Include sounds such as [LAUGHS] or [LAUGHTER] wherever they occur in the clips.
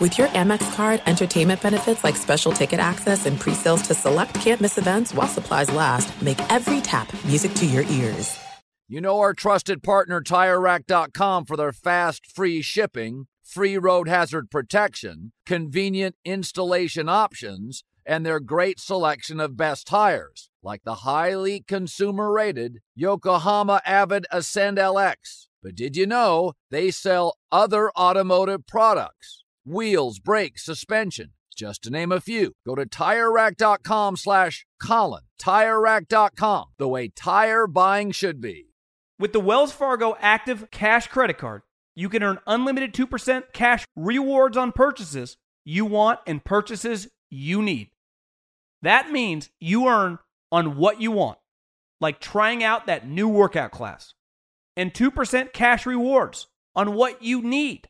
With your Amex card, entertainment benefits like special ticket access and pre-sales to select campus events while supplies last, make every tap music to your ears. You know our trusted partner TireRack.com for their fast, free shipping, free road hazard protection, convenient installation options, and their great selection of best tires, like the highly consumer-rated Yokohama Avid Ascend LX. But did you know they sell other automotive products? Wheels, brakes, suspension, just to name a few. Go to TireRack.com slash Colin. TireRack.com, the way tire buying should be. With the Wells Fargo Active Cash Credit Card, you can earn unlimited 2% cash rewards on purchases you want and purchases you need. That means you earn on what you want, like trying out that new workout class, and 2% cash rewards on what you need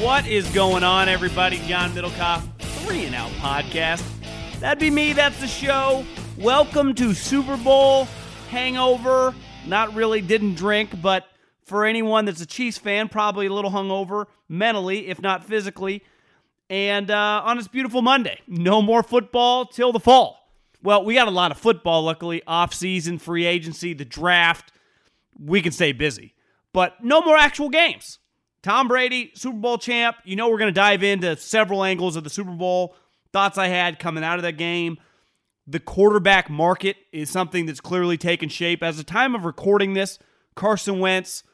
What is going on, everybody? John Middlekauff, Three and Out Podcast. That'd be me. That's the show. Welcome to Super Bowl hangover. Not really, didn't drink, but for anyone that's a Chiefs fan, probably a little hungover mentally, if not physically. And uh, on this beautiful Monday, no more football till the fall. Well, we got a lot of football, luckily, off season, free agency, the draft. We can stay busy, but no more actual games. Tom Brady, Super Bowl champ. You know, we're going to dive into several angles of the Super Bowl, thoughts I had coming out of that game. The quarterback market is something that's clearly taken shape. As the time of recording this, Carson Wentz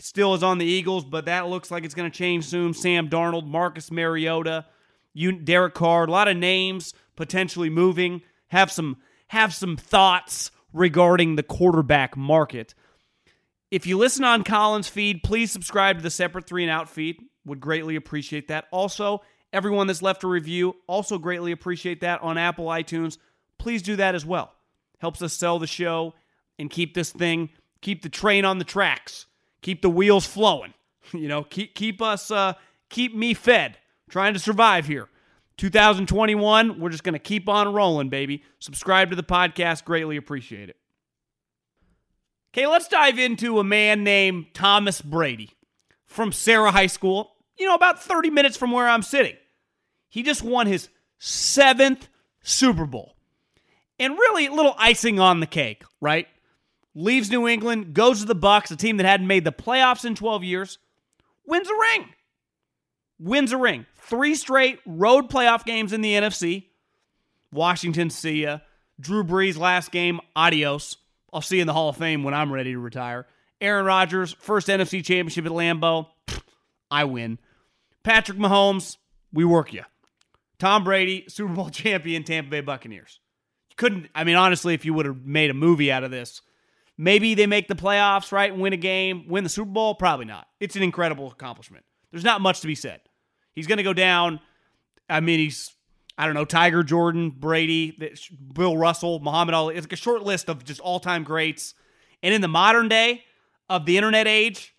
still is on the Eagles, but that looks like it's going to change soon. Sam Darnold, Marcus Mariota, you, Derek Carr, a lot of names potentially moving. Have some have some thoughts regarding the quarterback market. If you listen on Colin's feed, please subscribe to the separate three and out feed. Would greatly appreciate that. Also, everyone that's left a review, also greatly appreciate that on Apple iTunes. Please do that as well. Helps us sell the show and keep this thing, keep the train on the tracks, keep the wheels flowing. [LAUGHS] You know, keep keep us uh keep me fed. Trying to survive here. 2021, we're just going to keep on rolling, baby. Subscribe to the podcast, greatly appreciate it. Okay, let's dive into a man named Thomas Brady from Serra High School, you know, about 30 minutes from where I'm sitting. He just won his seventh Super Bowl. And really, a little icing on the cake, right? Leaves New England, goes to the Bucs, a team that hadn't made the playoffs in 12 years, wins a ring. Wins a ring. Three straight road playoff games in the NFC. Washington, see ya. Drew Brees last game, adios. I'll see you in the Hall of Fame when I'm ready to retire. Aaron Rodgers, first NFC championship at Lambeau. [SNIFFS] I win. Patrick Mahomes, we work you. Tom Brady, Super Bowl [LAUGHS] champion, Tampa Bay Buccaneers. You couldn't, I mean, honestly, if you would have made a movie out of this, maybe they make the playoffs, right? And win a game, win the Super Bowl? Probably not. It's an incredible accomplishment. There's not much to be said. He's going to go down. I mean, he's I don't know, Tiger, Jordan, Brady, Bill Russell, Muhammad Ali. It's like a short list of just all time greats. And in the modern day of the internet age,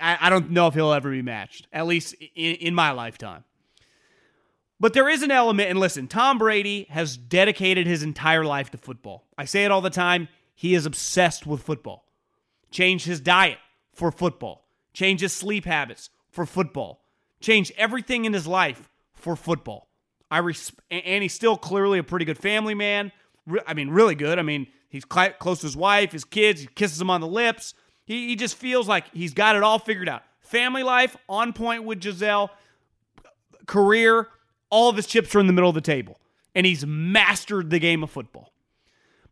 I, don't know if he'll ever be matched, at least in, in my lifetime. But there is an element, and listen, Tom Brady has dedicated his entire life to football. I say it all the time. He is obsessed with football. Changed his diet for football, changed his sleep habits for football, changed everything in his life for football. I res- and he's still clearly a pretty good family man. I mean, really good. I mean, He's close to his wife, his kids. He kisses them on the lips. He, he just feels like he's got it all figured out. Family life on point with Gisele. Career, all of his chips are in the middle of the table. And he's mastered the game of football.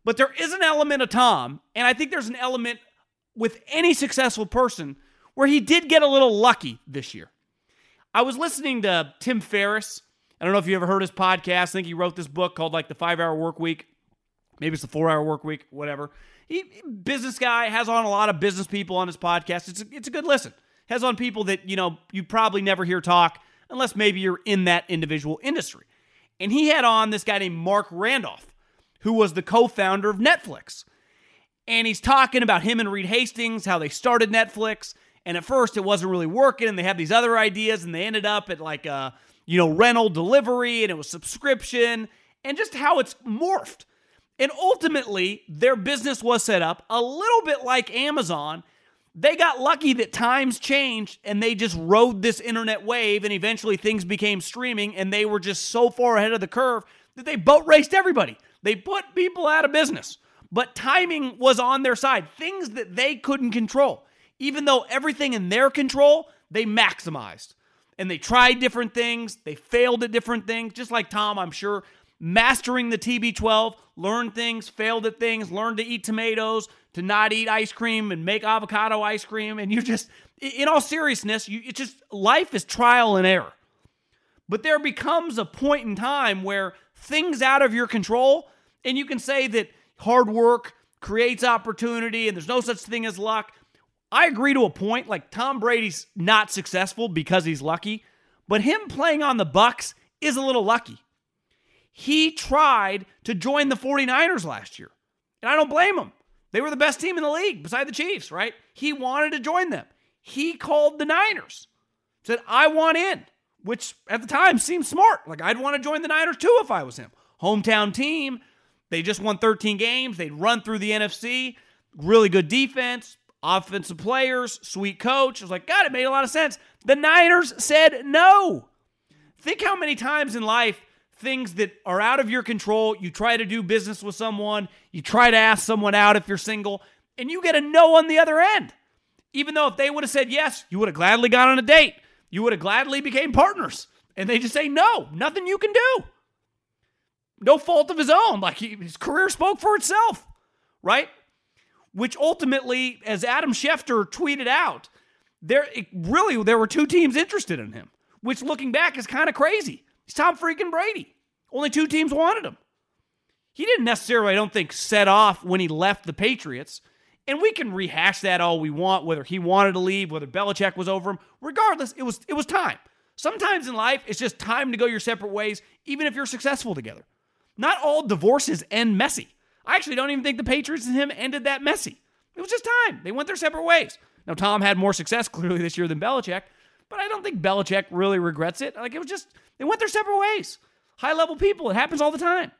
But there is an element of Tom, and I think there's an element with any successful person where he did get a little lucky this year. I was listening to Tim Ferriss. I don't know if you ever heard his podcast. I think he wrote this book called like the Five Hour Work Week. Maybe it's the Four Hour Work Week, whatever. He business guy has on a lot of business people on his podcast. It's a, it's a good listen. Has on people that you know you probably never hear talk unless maybe you're in that individual industry. And he had on this guy named Marc Randolph, who was the co-founder of Netflix. And he's talking about him and Reed Hastings, how they started Netflix, and at first, it wasn't really working, and they had these other ideas, and they ended up at like a you know rental delivery, and it was subscription, and just how it's morphed. And ultimately, their business was set up a little bit like Amazon. They got lucky that times changed and they just rode this internet wave, and eventually things became streaming, and they were just so far ahead of the curve that they boat raced everybody. They put people out of business, but timing was on their side, things that they couldn't control even though everything in their control, they maximized. And they tried different things, they failed at different things, just like Tom, I'm sure. Mastering the TB12, learned things, failed at things, learned to eat tomatoes, to not eat ice cream and make avocado ice cream. And you just, in all seriousness, you, it's just life is trial and error. But there becomes a point in time where things out of your control, and you can say that hard work creates opportunity and there's no such thing as luck. I agree to a point. Like Tom Brady's not successful because he's lucky, but him playing on the Bucs is a little lucky. He tried to join the 49ers last year, and I don't blame him. They were the best team in the league beside the Chiefs, right? He wanted to join them. He called the Niners, said, I want in, which at the time seemed smart. Like I'd want to join the Niners too if I was him. Hometown team. They just won 13 games. They'd run through the NFC. Really good defense, offensive players, sweet coach. I was like, God, it made a lot of sense. The Niners said no. Think how many times in life things that are out of your control, you try to do business with someone, you try to ask someone out if you're single, and you get a no on the other end. Even though if they would have said yes, you would have gladly gone on a date. You would have gladly became partners. And they just say no, nothing you can do. No fault of his own. Like he, his career spoke for itself, right? Which ultimately, as Adam Schefter tweeted out, there really there were two teams interested in him, which looking back is kind of crazy. He's Tom freaking Brady. Only two teams wanted him. He didn't necessarily, I don't think, set off when he left the Patriots. And we can rehash that all we want, whether he wanted to leave, whether Belichick was over him. Regardless, it was it was time. Sometimes in life, it's just time to go your separate ways, even if you're successful together. Not all divorces end messy. I actually don't even think the Patriots and him ended that messy. It was just time. They went their separate ways. Now, Tom had more success [LAUGHS] clearly this year than Belichick, but I don't think Belichick really regrets it. Like, it was just, they went their separate ways. High level people, it happens all the time.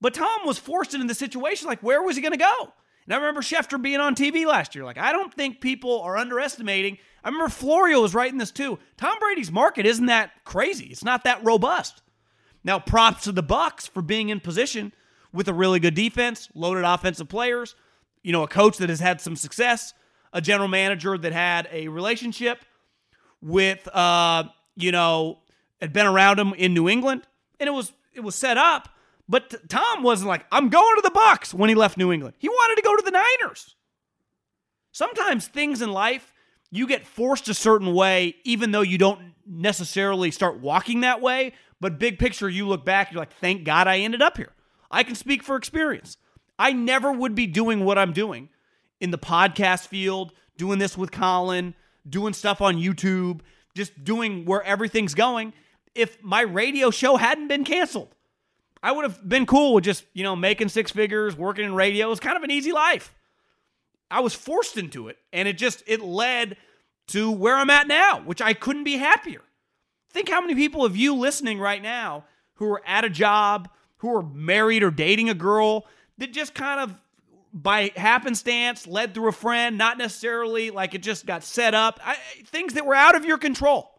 But Tom was forced into the situation. Like, where was he going to go? And I remember Schefter being on TV last year. Like, I don't think people are underestimating. I remember Florio was writing this too. Tom Brady's market isn't that crazy. It's not that robust. Now, props to the Bucs for being in position with a really good defense, loaded offensive players, you know, a coach that has had some success, a general manager that had a relationship with uh, you know, had been around him in New England, and it was it was set up. But Tom wasn't like, I'm going to the Bucs" when he left New England. He wanted to go to the Niners. Sometimes things in life you get forced a certain way, even though you don't necessarily start walking that way. But big picture, you look back, you're like, thank God I ended up here. I can speak for experience. I never would be doing what I'm doing in the podcast field, doing this with Colin, doing stuff on YouTube, just doing where everything's going if my radio show hadn't been canceled. I would have been cool with just, you know, making six figures, working in radio. It was kind of an easy life. I was forced into it and it just it led to where I'm at now, which I couldn't be happier. Think how many people of you listening right now who are at a job, who are married or dating a girl that just kind of by happenstance led through a friend, not necessarily like it just got set up. I, things that were out of your control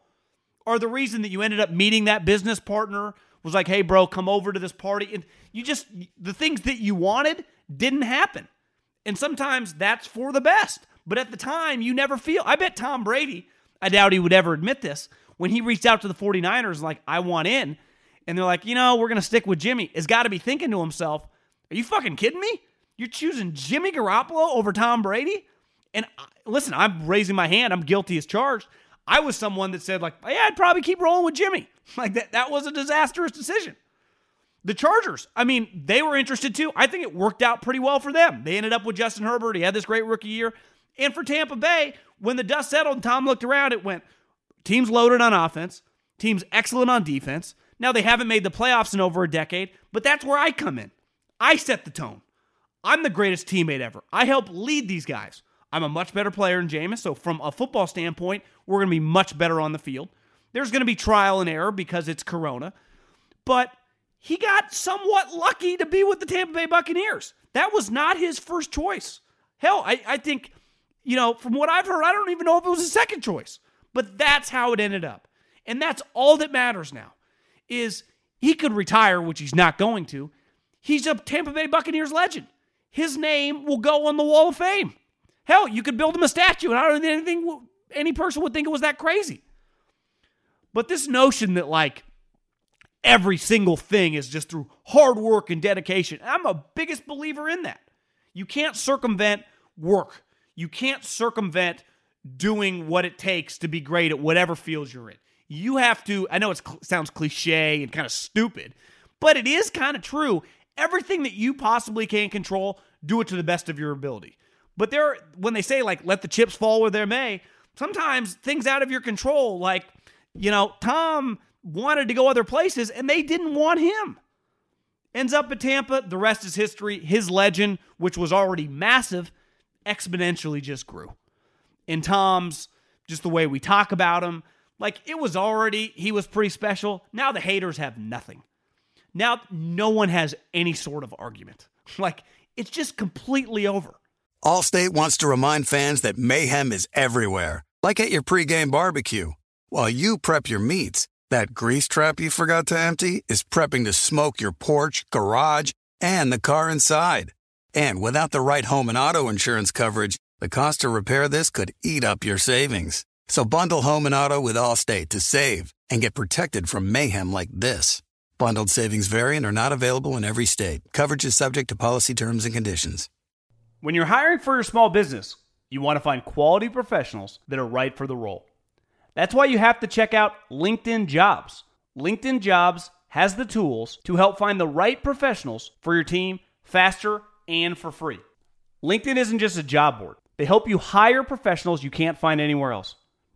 are the reason that you ended up meeting that business partner, was like, "Hey, bro, come over to this party," and you just the things that you wanted didn't happen, and sometimes that's for the best. But at the time, you never feel. I bet Tom Brady. I doubt he would ever admit this when he reached out to the 49ers, like, "I want in," and they're like, "You know, we're gonna stick with Jimmy." Has got to be thinking to himself, "Are you fucking kidding me? You're choosing Jimmy Garoppolo over Tom Brady?" And listen, I'm raising my hand. I'm guilty as charged. I was someone that said, like, yeah, I'd probably keep rolling with Jimmy. [LAUGHS] Like that, that was a disastrous decision. The Chargers, I mean, they were interested too. I think it worked out pretty well for them. They ended up with Justin Herbert. He had this great rookie year. And for Tampa Bay, when the dust settled and Tom looked around, it went teams loaded on offense, teams excellent on defense. Now they haven't made the playoffs in over a decade, but that's where I come in. I set the tone. I'm the greatest teammate ever. I help lead these guys. I'm a much better player than Jameis. So, from a football standpoint, we're going to be much better on the field. There's going to be trial and error because it's Corona. But he got somewhat lucky to be with the Tampa Bay Buccaneers. That was not his first choice. Hell, I, I think, you know, from what I've heard, I don't even know if it was his second choice. But that's how it ended up. And that's all that matters now is he could retire, which he's not going to. He's a Tampa Bay Buccaneers legend. His name will go on the wall of fame. Hell, you could build him a statue, and I don't think anything any person would think it was that crazy. But this notion that like every single thing is just through hard work and dedication, I'm a biggest believer in that. You can't circumvent work. You can't circumvent doing what it takes to be great at whatever field you're in. You have to, I know it sounds cliche and kind of stupid, but it is kind of true. Everything that you possibly can control, do it to the best of your ability. But there, when they say like let the chips fall where they may, sometimes things out of your control, like you know, Tom wanted to go other places and they didn't want him. Ends up at Tampa. The rest is history. His legend, which was already massive, exponentially just grew. And Tom's, just the way we talk about him, like it was already, he was pretty special. Now the haters have nothing. Now no one has any sort of argument. [LAUGHS] Like it's just completely over. Allstate wants to remind fans that mayhem is everywhere, like at your pregame barbecue. While you prep your meats, that grease trap you forgot to empty is prepping to smoke your porch, garage, and the car inside. And without the right home and auto insurance coverage, the cost to repair this could eat up your savings. So bundle home and auto with Allstate to save and get protected from mayhem like this. Bundled savings vary and are not available in every state. Coverage is subject to policy terms and conditions. When you're hiring for your small business, you want to find quality professionals that are right for the role. That's why you have to check out LinkedIn Jobs. LinkedIn Jobs has the tools to help find the right professionals for your team faster and for free. LinkedIn isn't just a job board, they help you hire professionals you can't find anywhere else.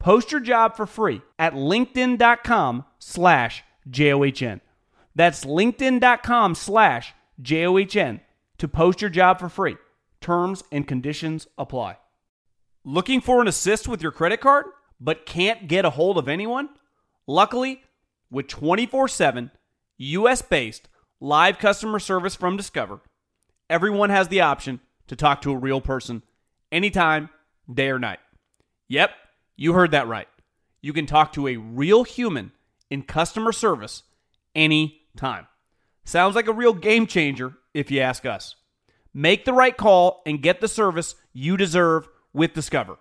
Post your job for free at linkedin.com slash J-O-H-N. That's linkedin.com slash J-O-H-N to post your job for free. Terms and conditions apply. Looking for an assist with your credit card, but can't get a hold of anyone? Luckily, with 24 7 US based live customer service from Discover, everyone has the option to talk to a real person anytime, day or night. Yep, you heard that right. You can talk to a real human in customer service anytime. Sounds like a real game changer if you ask us. Make the right call and get the service you deserve with Discover.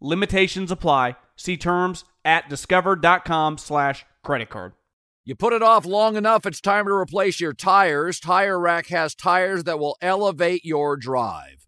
Limitations apply. See terms at discover.com slash credit card. You put it off long enough, it's time to replace your tires. Tire Rack has tires that will elevate your drive.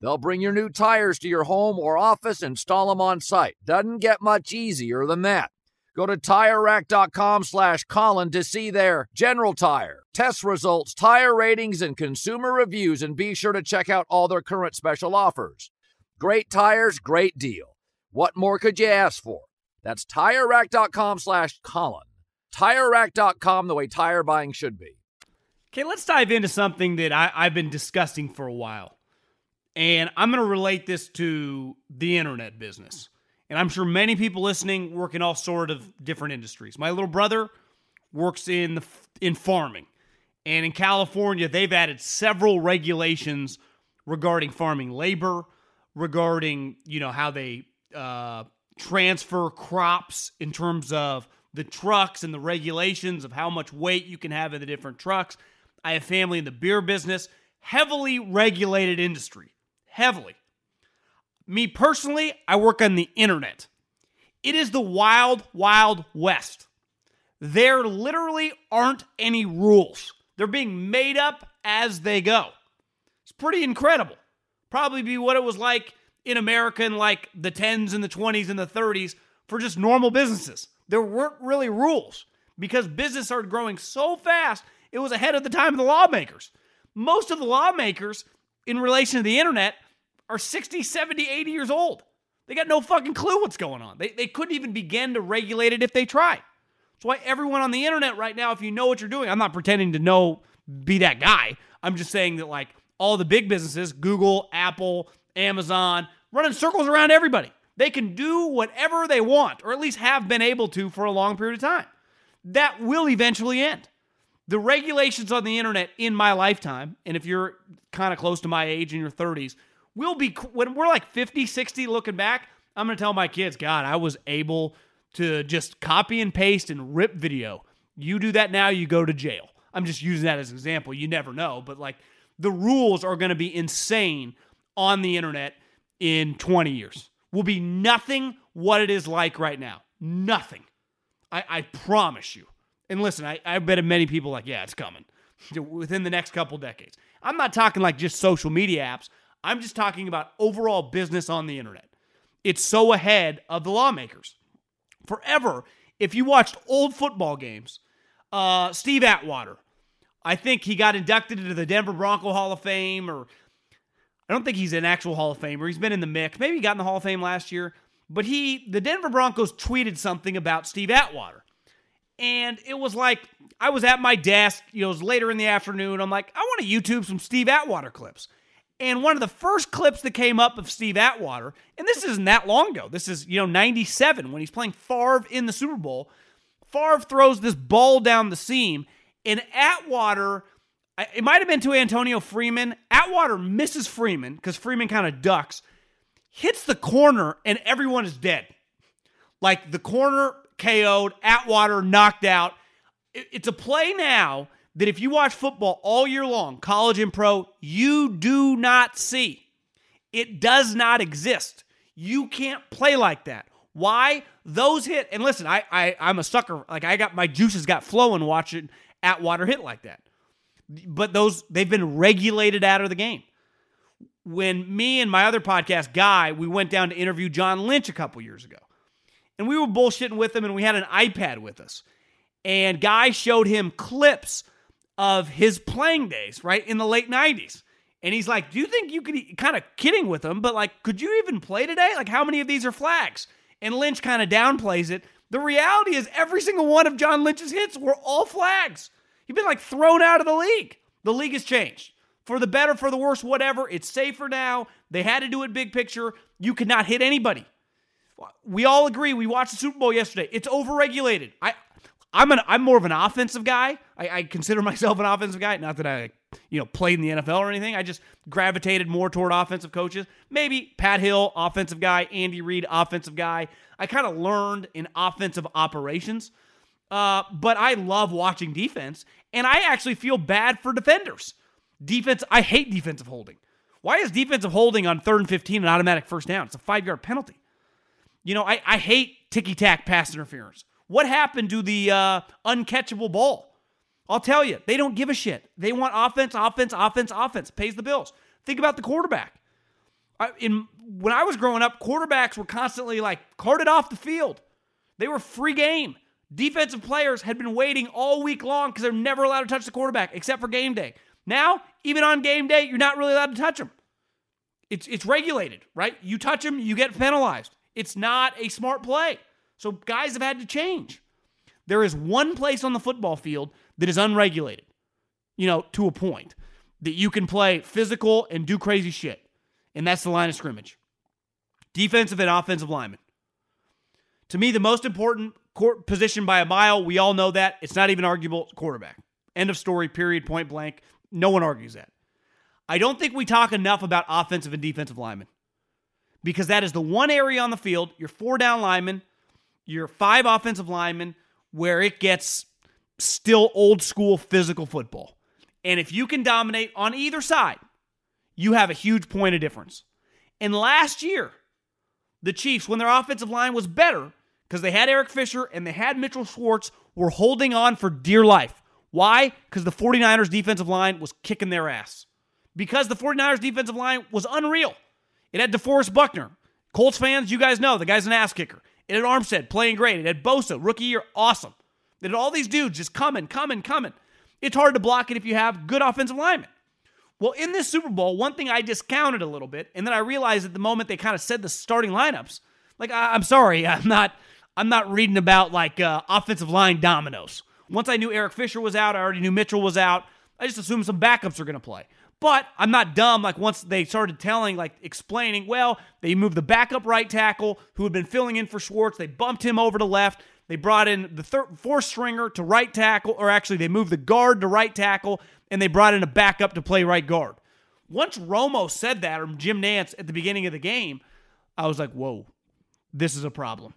They'll bring your new tires to your home or office, install them on site. Doesn't get much easier than that. Go to TireRack.com slash Colin to see their General Tire, test results, tire ratings, and consumer reviews, and be sure to check out all their current special offers. Great tires, great deal. What more could you ask for? That's TireRack.com slash Colin. TireRack.com, the way tire buying should be. Okay, let's dive into something that I, I've been discussing for a while. And I'm going to relate this to the internet business. And I'm sure many people listening work in all sort of different industries. My little brother works in the, in farming. And in California, they've added several regulations regarding farming labor, regarding, you know, how they uh, transfer crops in terms of the trucks and the regulations of how much weight you can have in the different trucks. I have family in the beer business, heavily regulated industry, heavily. Me personally, I work on the internet. It is the wild, wild west. There literally aren't any rules. They're being made up as they go. It's pretty incredible. Probably be what it was like in America in like the 10s and the 20s and the 30s for just normal businesses. There weren't really rules because business started growing so fast, it was ahead of the time of the lawmakers. Most of the lawmakers in relation to the internet are 60, 70, 80 years old. They got no fucking clue what's going on. They, they couldn't even begin to regulate it if they tried. That's why everyone on the internet right now, if you know what you're doing, I'm not pretending to know, be that guy. I'm just saying that, like, all the big businesses, Google, Apple, Amazon, running circles around everybody. They can do whatever they want, or at least have been able to for a long period of time. That will eventually end. The regulations on the internet in my lifetime, and if you're kind of close to my age in your 30s, will be when we're like 50, 60 looking back. I'm going to tell my kids, God, I was able to just copy and paste and rip video. You do that now, you go to jail. I'm just using that as an example. You never know, but like the rules are going to be insane on the internet in 20 years. Will be nothing what it is like right now. Nothing. I, I promise you. And listen, I, I bet many people like, yeah, it's coming [LAUGHS] within the next couple decades. I'm not talking like just social media apps. I'm just talking about overall business on the internet. It's so ahead of the lawmakers. Forever, if you watched old football games, uh, Steve Atwater, I think he got inducted into the Denver Bronco Hall of Fame, or I don't think he's an actual Hall of Famer. He's been in the mix. Maybe he got in the Hall of Fame last year. But he, the Denver Broncos tweeted something about Steve Atwater. And it was like, I was at my desk, you know, it was later in the afternoon. I'm like, I want to YouTube some Steve Atwater clips. And one of the first clips that came up of Steve Atwater, and this isn't that long ago. This is, you know, 97 when he's playing Favre in the Super Bowl. Favre throws this ball down the seam, and Atwater, it might have been to Antonio Freeman. Atwater misses Freeman because Freeman kind of ducks, hits the corner, and everyone is dead. Like the corner KO'd, Atwater knocked out. It's a play now that if you watch football all year long, college and pro, you do not see. It does not exist. You can't play like that. Why? Those hit, and listen, I, I I'm a sucker. Like I got my juices got flowing watching Atwater hit like that. But those they've been regulated out of the game. When me and my other podcast guy, we went down to interview John Lynch a couple years ago. And we were bullshitting with him and we had an iPad with us. And guy showed him clips of his playing days, right, in the late 90s. And he's like, Do you think you could, kind of kidding with him, but like, could you even play today? Like, how many of these are flags? And Lynch kind of downplays it. The reality is, every single one of John Lynch's hits were all flags. He'd been like thrown out of the league. The league has changed. For the better, for the worse, whatever. It's safer now. They had to do it big picture. You could not hit anybody. We all agree. We watched the Super Bowl yesterday. It's overregulated. I I'm an I'm more of an offensive guy. I, I, consider [LAUGHS] myself an offensive guy. Not that I you know played in the NFL or anything. I just gravitated more toward offensive coaches. Maybe Pat Hill, offensive guy. Andy Reid, offensive guy. I kind of learned in offensive operations. Uh, but I love watching defense, and I actually feel bad for defenders. Defense, I hate defensive holding. Why is defensive holding on third and 15 an automatic first down? It's a five yard penalty. You know, I, I hate ticky tack pass interference. What happened to the uh, uncatchable ball? I'll tell you, they don't give a shit. They want offense, offense, offense, offense. Pays the bills. Think about the quarterback. In when I was growing up, quarterbacks were constantly like carted off the field. They were free game. Defensive players had been waiting all week long because they're never allowed to touch the quarterback except for game day. Now, even on game day, you're not really allowed to touch them. It's it's regulated, right? You touch them, you get penalized. It's not a smart play. So guys have had to change. There is one place on the football field that is unregulated, you know, to a point that you can play physical and do crazy shit, and that's the line of scrimmage. Defensive and offensive linemen. To me, the most important position by a mile, we all know that. It's not even arguable. Quarterback. End of story, period, point blank. No one argues that. I don't think we talk enough about offensive and defensive linemen because that is the one area on the field, your four down linemen, your five offensive linemen, where it gets still old school physical football. And if you can dominate on either side, you have a huge point of difference. And last year, the Chiefs, when their offensive line was better, because they had Eric Fisher and they had Mitchell Schwartz, were holding on for dear life. Why? Because the 49ers defensive line was kicking their ass. Because the 49ers defensive line was unreal. It had DeForest Buckner. Colts fans, you guys know the guy's an ass kicker. It had Armstead playing great. It had Bosa, rookie year, awesome. It had all these dudes just coming, coming, coming. It's hard to block it if you have good offensive linemen. Well, in this Super Bowl, one thing I discounted a little bit, and then I realized at the moment they kind of said the starting lineups, like I, am sorry, [LAUGHS] I'm not, I'm not reading about like uh, offensive line dominoes. Once I knew Eric Fisher was out, I already knew Mitchell was out. I just assumed some backups are going to play. But I'm not dumb. Like once they started telling, like explaining, well, they moved the backup right tackle who had been filling in for Schwartz. They bumped him over to left. They brought in the third, fourth stringer to right tackle, or actually, they moved the guard to right tackle, and they brought in a backup to play right guard. Once Romo said that, or Jim Nantz at the beginning of the game, I was like, whoa, this is a problem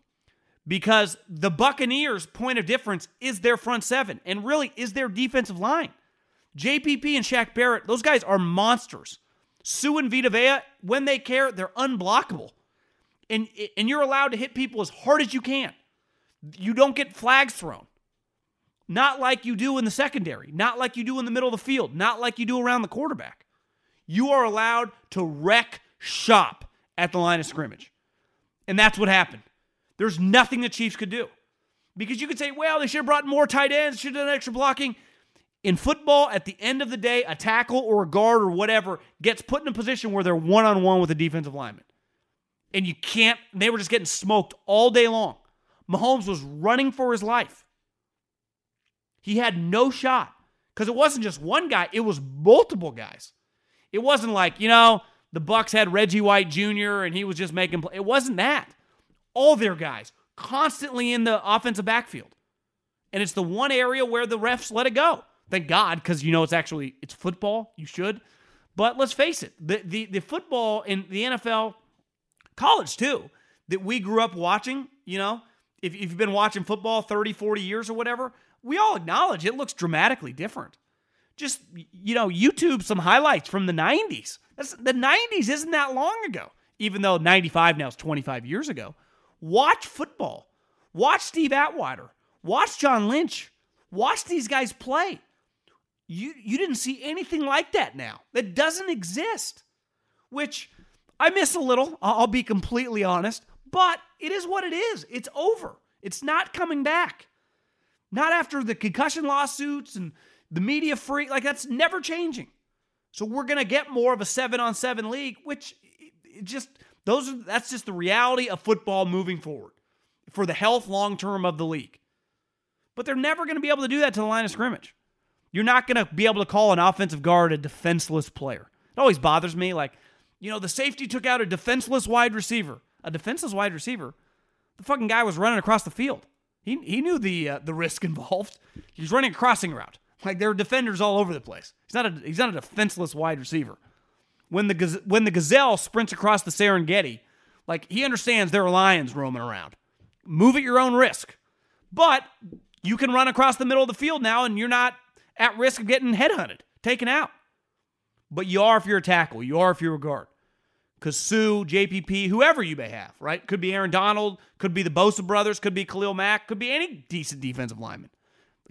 because the Buccaneers' point of difference is their front seven and really is their defensive line. JPP and Shaq Barrett, those guys are monsters. Suh and Vita Vea, when they care, they're unblockable. And, and you're allowed to hit people as hard as you can. You don't get flags thrown. Not like you do in the secondary, not like you do in the middle of the field, not like you do around the quarterback. You are allowed to wreck shop at the line of scrimmage. And that's what happened. There's nothing the Chiefs could do. Because you could say, well, they should have brought more tight ends, should have done extra blocking. In football, at the end of the day, a tackle or a guard or whatever gets put in a position where they're one on one with a defensive lineman. And you can't, they were just getting smoked all day long. Mahomes was running for his life. He had no shot because it wasn't just one guy, it was multiple guys. It wasn't like, you know, the Bucs had Reggie White Jr. and he was just making play. It wasn't that all their guys, constantly in the offensive backfield. And it's the one area where the refs let it go. Thank God, because you know it's actually it's football. You should. But let's face it, the, the the football in the NFL, college too, that we grew up watching, you know, if, if you've been watching football 30, 40 years or whatever, we all acknowledge it looks dramatically different. Just, you know, YouTube some highlights from the 90s. That's, the 90s isn't that long ago, even though 95 now is 25 years ago. Watch football. Watch Steve Atwater. Watch John Lynch. Watch these guys play. You you didn't see anything like that now. That doesn't exist. Which I miss a little. I'll be completely honest, but it is what it is. It's over. It's not coming back. Not after the concussion lawsuits and the media free like that's never changing. So we're going to get more of a 7 on 7 league, which just those are that's just the reality of football moving forward for the health long term of the league. But they're never going to be able to do that to the line of scrimmage. You're not going to be able to call an offensive guard a defenseless player. It always bothers me. Like, you know, the safety took out a defenseless wide receiver. A defenseless wide receiver. The fucking guy was running across the field. He, he knew the uh, the risk [LAUGHS] involved. He was running a crossing route. Like there are defenders all over the place. He's not a he's not a defenseless wide receiver when the when the gazelle sprints across the Serengeti, like he understands there are lions roaming around. Move at your own risk. But you can run across the middle of the field now and you're not at risk of getting headhunted, taken out. But you are if you're a tackle, you are if you're a guard. Because Suh, JPP, whoever you may have, right? Could be Aaron Donald, could be the Bosa brothers, could be Khalil Mack, could be any decent defensive lineman.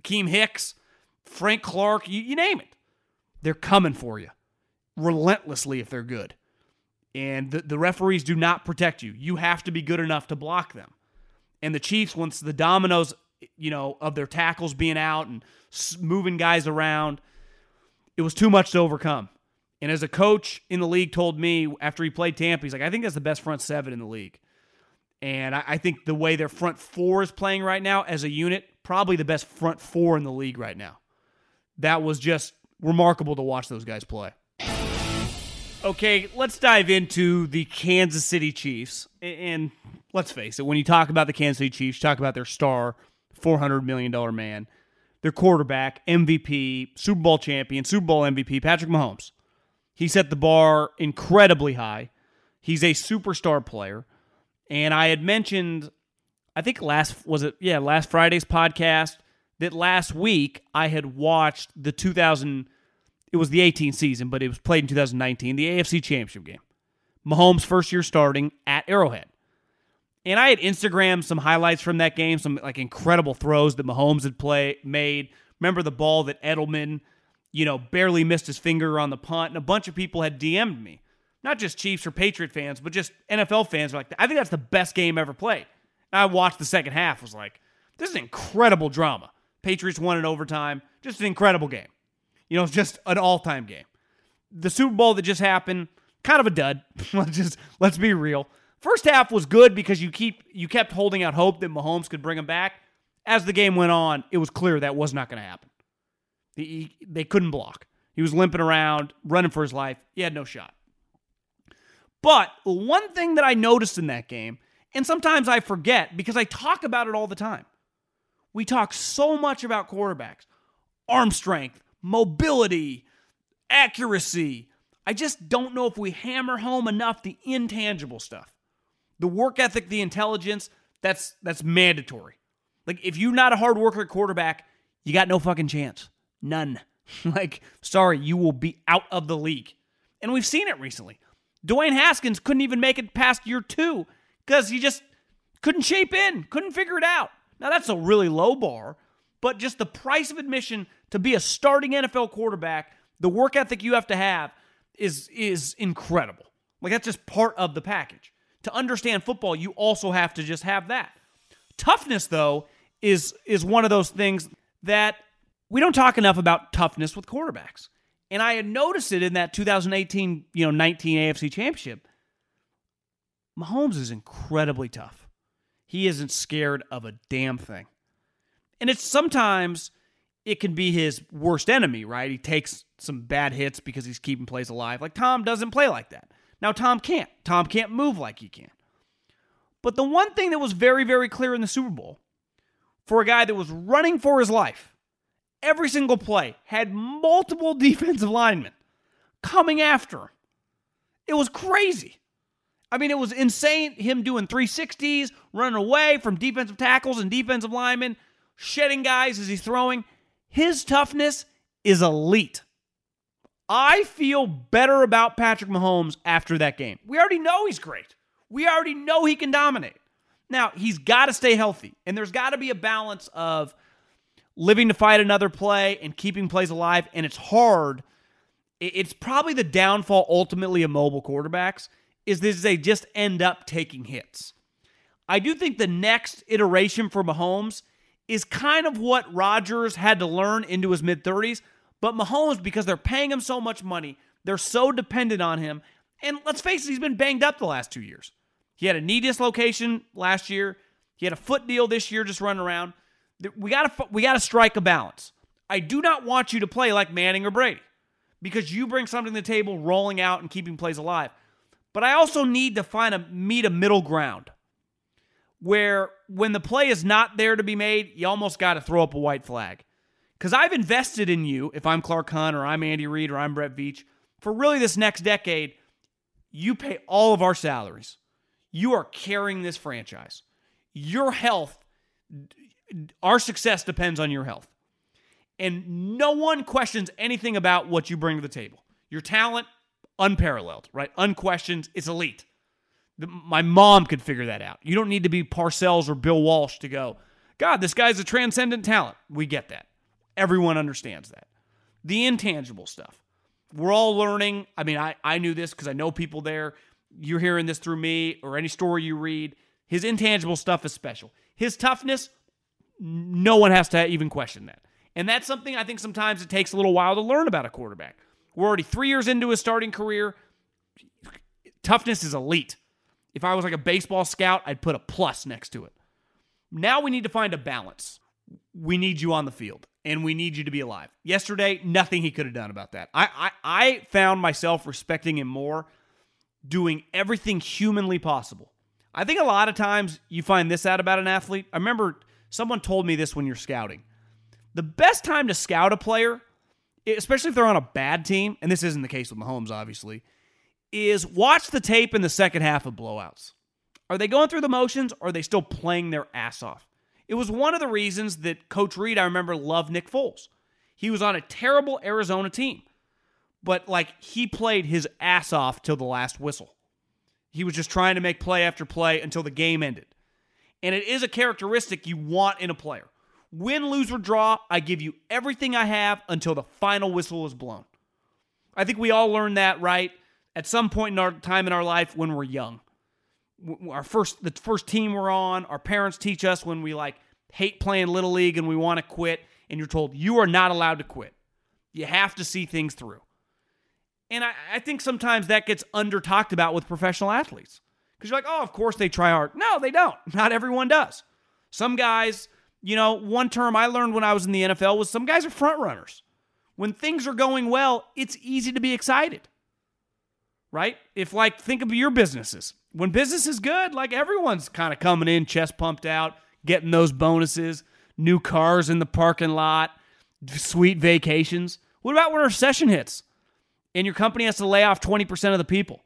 Akiem Hicks. Frank Clark, you, you name it. They're coming for you relentlessly if they're good. And the, the referees do not protect you. You have to be good enough to block them. And the Chiefs, once the dominoes, you know, of their tackles being out and moving guys around, it was too much to overcome. And as a coach in the league told me after he played Tampa, he's like, I think that's the best front seven in the league. And I, think the way their front four is playing right now as a unit, probably the best front four in the league right now. That was just remarkable to watch those guys play. Okay, let's dive into the Kansas City Chiefs. And let's face it, when you talk about the Kansas City Chiefs, talk about their star, $400 million man, their quarterback, MVP, Super Bowl champion, Super Bowl MVP, Patrick Mahomes. He set the bar incredibly high. He's a superstar player. And I had mentioned, I think last, was it, yeah, last Friday's podcast, that last week I had watched the 2000- it was the 18th season, but it was played in 2019, the AFC Championship game. Mahomes' first year starting at Arrowhead. And I had Instagram some highlights from that game, some like incredible throws that Mahomes had play made. Remember the ball that Edelman, you know, barely missed his finger on the punt, and a bunch of people had DM'd me. Not just Chiefs or Patriot fans, but just NFL fans were like, I think that's the best game ever played. And I watched the second half, was like, this is incredible drama. Patriots won in overtime. Just an incredible game. You know, it's just an all-time game. The Super Bowl that just happened, kind of a dud. [LAUGHS] let's just let's be real. First half was good because you keep you kept holding out hope that Mahomes could bring him back. As the game went on, it was clear that was not going to happen. He, they couldn't block. He was limping around, running for his life. He had no shot. But one thing that I noticed in that game, and sometimes I forget because I talk about it all the time. We talk so much about quarterbacks, arm strength, mobility, accuracy. I just don't know if we hammer home enough the intangible stuff. The work ethic, the intelligence, that's that's mandatory. Like if you're not a hard worker quarterback, you got no fucking chance. None. [LAUGHS] like, sorry, you will be out of the league. And we've seen it recently. Dwayne Haskins couldn't even make it past year two because he just couldn't shape in, couldn't figure it out. Now, that's a really low bar, but just the price of admission to be a starting NFL quarterback, the work ethic you have to have is is incredible. Like that's just part of the package. To understand football, you also have to just have that. Toughness though is is one of those things that we don't talk enough about toughness with quarterbacks. And I had noticed it in that 2018, you know, 19 AFC Championship. Mahomes is incredibly tough. He isn't scared of a damn thing. And it's sometimes it can be his worst enemy, right? He takes some bad hits because he's keeping plays alive. Like Tom doesn't play like that. Now Tom can't. Tom can't move like he can. But the one thing that was very, very clear in the Super Bowl for a guy that was running for his life, every single play had multiple [LAUGHS] defensive linemen coming after him. It was crazy. I mean, it was insane him doing 360s, running away from defensive tackles and defensive linemen shedding guys as he's throwing. His toughness is elite. I feel better about Patrick Mahomes after that game. We already know he's great. We already know he can dominate. Now, he's got to stay healthy, and there's got to be a balance of living to fight another play and keeping plays alive, and it's hard. It's probably the downfall ultimately of mobile quarterbacks is that they just end up taking hits. I do think the next iteration for Mahomes is kind of what Rodgers had to learn into his mid 30s. But Mahomes, because they're paying him so much money, they're so dependent on him. And let's face it, he's been banged up the last two years. He had a knee dislocation last year. He had a foot deal this year, just running around. We got to we got to strike a balance. I do not want you to play like Manning or Brady because you bring something to the table, rolling out and keeping plays alive. But I also need to find a meet a middle ground where when the play is not there to be made, you almost got to throw up a white flag. Because I've invested in you, if I'm Clark Hunt or I'm Andy Reid or I'm Brett Veach, for really this next decade, you pay all of our salaries. You are carrying this franchise. Your health, our success depends on your health. And no one questions anything about what you bring to the table. Your talent, unparalleled, right? Unquestioned, it's elite. My mom could figure that out. You don't need to be Parcells or Bill Walsh to go, God, this guy's a transcendent talent. We get that. Everyone understands that. The intangible stuff. We're all learning. I mean, I, I knew this because I know people there. You're hearing this through me or any story you read. His intangible stuff is special. His toughness, no one has to even question that. And that's something I think sometimes it takes a little while to learn about a quarterback. We're already three years into his starting career. Toughness is elite. If I was like a baseball scout, I'd put a plus next to it. Now we need to find a balance. We need you on the field and we need you to be alive. Yesterday, nothing he could have done about that. I, I, I found myself respecting him more, doing everything humanly possible. I think a lot of times you find this out about an athlete. I remember someone told me this when you're scouting. The best time to scout a player, especially if they're on a bad team, and this isn't the case with Mahomes, obviously, is watch the tape in the second half of blowouts. Are they going through the motions or are they still playing their ass off? It was one of the reasons that Coach Reid, I remember, loved Nick Foles. He was on a terrible Arizona team, but like he played his ass off till the last whistle. He was just trying to make play after play until the game ended. And it is a characteristic you want in a player. Win, lose, or draw, I give you everything I have until the final whistle is blown. I think we all learned that, right? At some point in our time in our life when we're young our first the first team we're on, our parents teach us when we like hate playing little league and we want to quit, and you're told you are not allowed to quit. You have to see things through. And I, I think sometimes that gets under talked about with professional athletes. Because you're like, oh, of course they try hard. No, they don't. [LAUGHS] Not everyone does. Some guys, you know, one term I learned when I was in the NFL was some guys are front runners. When things are going well, it's easy to be excited. Right? If like think of your businesses when business is good, like everyone's kind of coming in, chest pumped out, getting those bonuses, new cars in the parking lot, sweet vacations. What about when a recession hits and your company has to lay off 20% of the people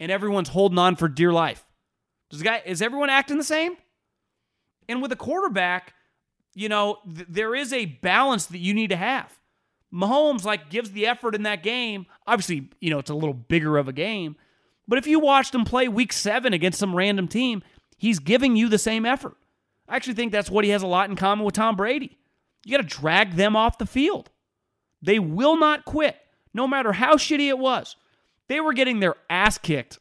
and everyone's holding on for dear life? Does guy is everyone acting the same? And with a quarterback, you know, th- there is a balance that you need to have. Mahomes like gives the effort in that game. Obviously, you know, it's a little bigger of a game, but if you watched him play week seven against some random team, he's giving you the same effort. I actually think that's what he has a lot in common with Tom Brady. You got to drag them off the field. They will not quit, no matter how shitty it was. They were getting their ass kicked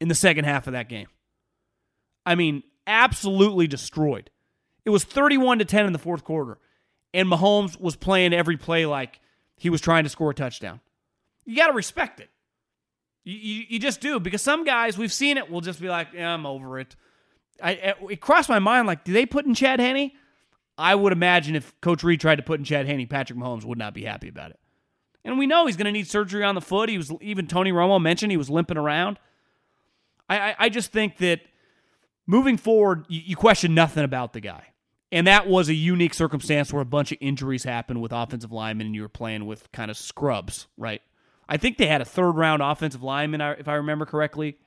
in the second half of that game. I mean, absolutely destroyed. It was 31 to 10 in the fourth quarter, and Mahomes was playing every play like he was trying to score a touchdown. You got to respect it. You, you, you, just do because some guys we've seen it will just be like, yeah, I'm over it. I it crossed my mind like, do they put in Chad Henne? I would imagine if Coach Reid tried to put in Chad Henne, Patrick Mahomes would not be happy about it. And we know he's going to need surgery on the foot. He was even Tony Romo mentioned he was limping around. I I, I just think that moving forward, you, you question nothing about the guy. And that was a unique circumstance where a bunch of injuries happened with offensive linemen and you were playing with kind of scrubs, right? I think they had a third round offensive lineman, if I remember correctly.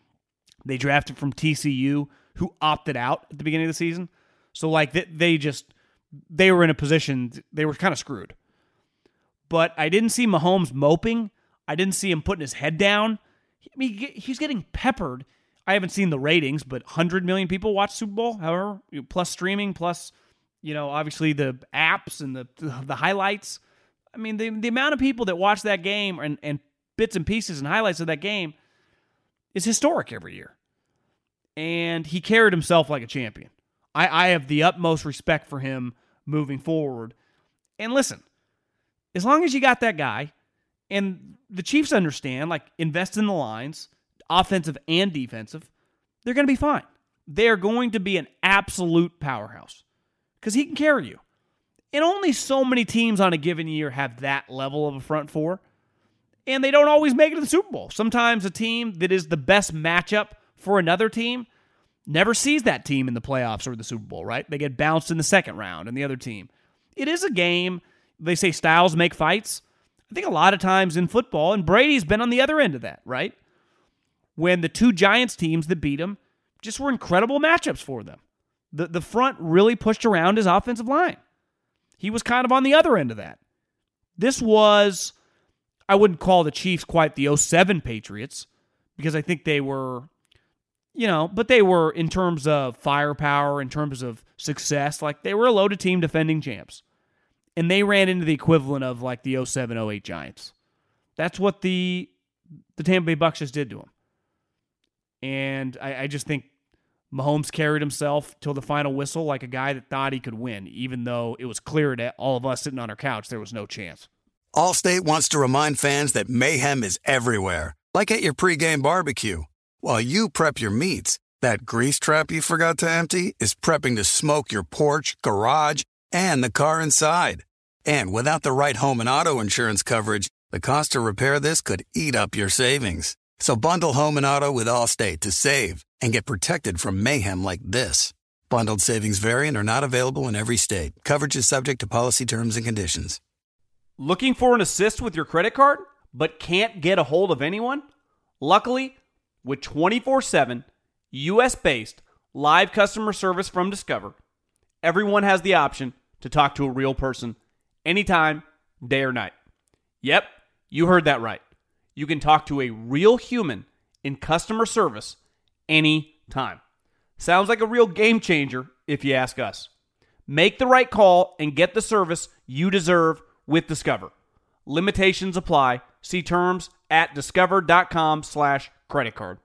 They drafted from TCU who opted out at the beginning of the season. So like they, just they were in a position they were kind of screwed. But I didn't see Mahomes moping. I didn't see him putting his head down. I mean, he's getting peppered. I haven't seen the ratings, but 100 million people watch Super Bowl, however, plus streaming, plus, you know, obviously the apps and the the highlights. I mean, the, the amount of people that watch that game and, and bits and pieces and highlights of that game is historic every year. And he carried himself like a champion. I, I have the utmost respect for him moving forward. And listen, as long as you got that guy, and the Chiefs understand, like invest in the lines, offensive and defensive, they're going to be fine. They're going to be an absolute powerhouse because he can carry you. And only so many teams on a given year have that level of a front four and they don't always make it to the Super Bowl. Sometimes a team that is the best matchup for another team never sees that team in the playoffs or the Super Bowl, right? They get bounced in the second round and the other team. It is a game. They say styles make fights. I think a lot of times in football, and Brady's been on the other end of that, right? When the two Giants teams that beat him just were incredible matchups for them. The, the front really pushed around his offensive line. He was kind of on the other end of that. This was I wouldn't call the Chiefs quite the 07 Patriots because I think they were, you know, but they were in terms of firepower, in terms of success, like they were a loaded team defending champs. and they ran into the equivalent of like the 07 08 Giants. That's what the the Tampa Bay Bucs just did to him. And I, I just think Mahomes carried himself till the final whistle like a guy that thought he could win, even though it was clear to all of us sitting on our couch there was no chance. Allstate wants to remind fans that mayhem is everywhere, like at your pregame barbecue. While you prep your meats, that grease trap you forgot to empty is prepping to smoke your porch, garage, and the car inside. And without the right home and auto insurance coverage, the cost to repair this could eat up your savings. So bundle home and auto with Allstate to save and get protected from mayhem like this. Bundled savings vary and are not available in every state. Coverage is subject to policy terms and conditions. Looking for an assist with your credit card, but can't get a hold of anyone? Luckily, with 24 7 US based live customer service from Discover, everyone has the option to talk to a real person anytime, day or night. Yep, you heard that right. You can talk to a real human in customer service anytime. Sounds like a real game changer if you ask us. Make the right call and get the service you deserve with Discover. Limitations apply. See terms at discover.com slash credit card.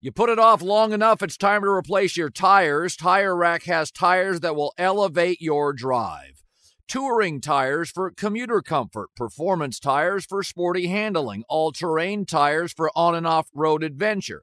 You put it off long enough, it's time to replace your tires. Tire Rack has tires that will elevate your drive. Touring tires for commuter comfort, performance tires for sporty handling, all terrain tires for on and off road adventure.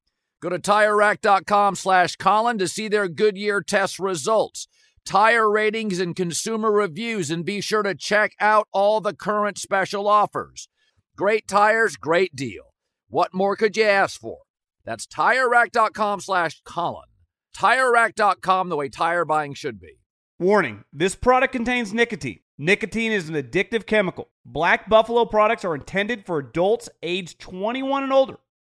Go to TireRack.com slash Colin to see their Goodyear test results, tire ratings, and consumer reviews, and be sure to check out all the current special offers. Great tires, great deal. What more could you ask for? That's TireRack.com slash Colin. TireRack.com, the way tire buying should be. Warning this product contains nicotine. Nicotine is an addictive chemical. Black Buffalo products are intended for adults age 21 and older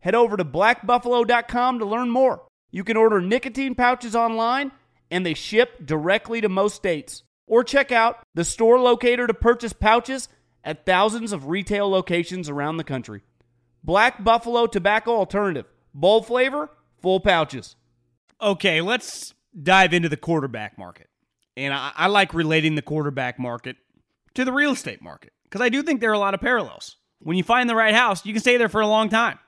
head over to blackbuffalo.com to learn more. You can order nicotine pouches online and they ship directly to most states. Or check out the store locator to purchase pouches at thousands of retail locations around the country. Black Buffalo Tobacco Alternative. Bold flavor, full pouches. Okay, let's dive into the quarterback market. And I, I like relating the quarterback market to the real estate market because I do think there are a lot of parallels. When you find the right house, you can stay there for a long time.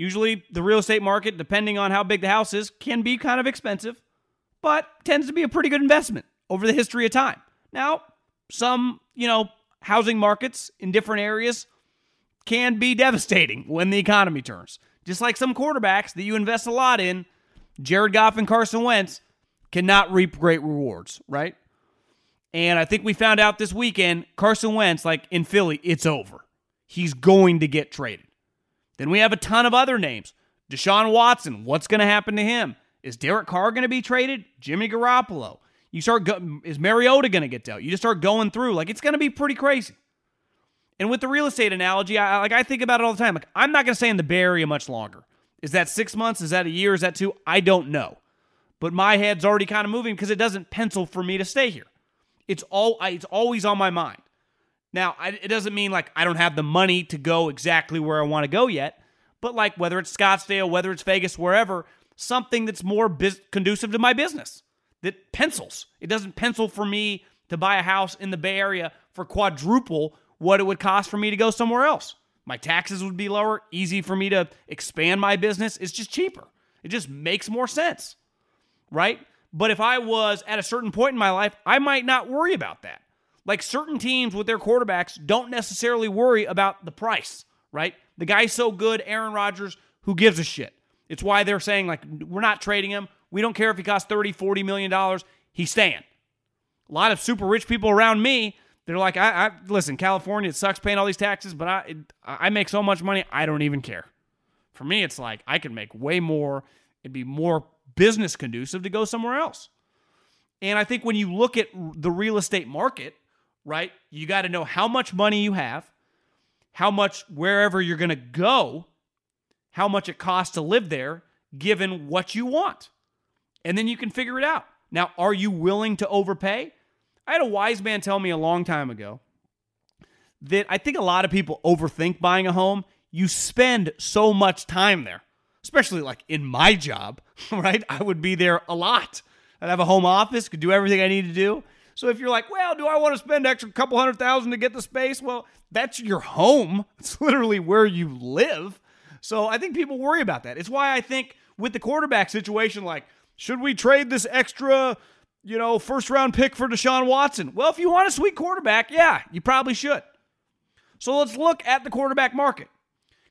Usually, the real estate market, depending on how big the house is, can be kind of expensive, but tends to be a pretty good investment over the history of time. Now, some, you know, housing markets in different areas can be devastating when the economy turns. Just like some quarterbacks that you invest a lot in, Jared Goff and Carson Wentz cannot reap great rewards, right? And I think we found out this weekend Carson Wentz, like in Philly, it's over. He's going to get traded. Then we have a ton of other names. Deshaun Watson, what's going to happen to him? Is Derek Carr going to be traded? Jimmy Garoppolo. You start go- is Mariota going to get dealt? You just start going through like it's going to be pretty crazy. And with the real estate analogy, I like I think about it all the time. Like I'm not going to stay in the Bay Area much longer. Is that six months? Is that a year? Is that two? I don't know. But my head's already kind of moving because it doesn't pencil for me to stay here. It's all it's always on my mind. Now, I, it doesn't mean like I don't have the money to go exactly where I want to go yet, but like whether it's Scottsdale, whether it's Vegas, wherever, something that's more conducive to my business that pencils. It doesn't pencil for me to buy a house in the Bay Area for quadruple what it would cost for me to go somewhere else. My taxes would be lower, easy for me to expand my business. It's just cheaper. It just makes more sense, right? But if I was at a certain point in my life, I might not worry about that. Like certain teams with their quarterbacks don't necessarily worry about the price, right? The guy's so good, Aaron Rodgers, who gives a shit? It's why they're saying, like, we're not trading him. We don't care if he costs 30, 40 million dollars. He's staying. A lot of super rich people around me, they're like, I, I listen, California, it sucks paying all these taxes, but I, it, I make so much money, I don't even care. For me, it's like I can make way more. It'd be more business conducive to go somewhere else. And I think when you look at the real estate market, right, you got to know how much money you have, how much wherever you're going to go, how much it costs to live there, given what you want. And then you can figure it out. Now, are you willing to overpay? I had a wise man tell me a long time ago that I think a lot of people overthink buying a home. You spend so much time there, especially like in my job, [LAUGHS] right? I would be there a lot. I'd have a home office, could do everything I need to do. So if you're like, well, do I want to spend extra couple hundred thousand to get the space? Well, that's your home. [LAUGHS] It's literally where you live. So I think people worry about that. It's why I think with the quarterback situation, like, should we trade this extra, you know, first round pick for Deshaun Watson? Well, if you want a sweet quarterback, yeah, you probably should. So let's look at the quarterback market.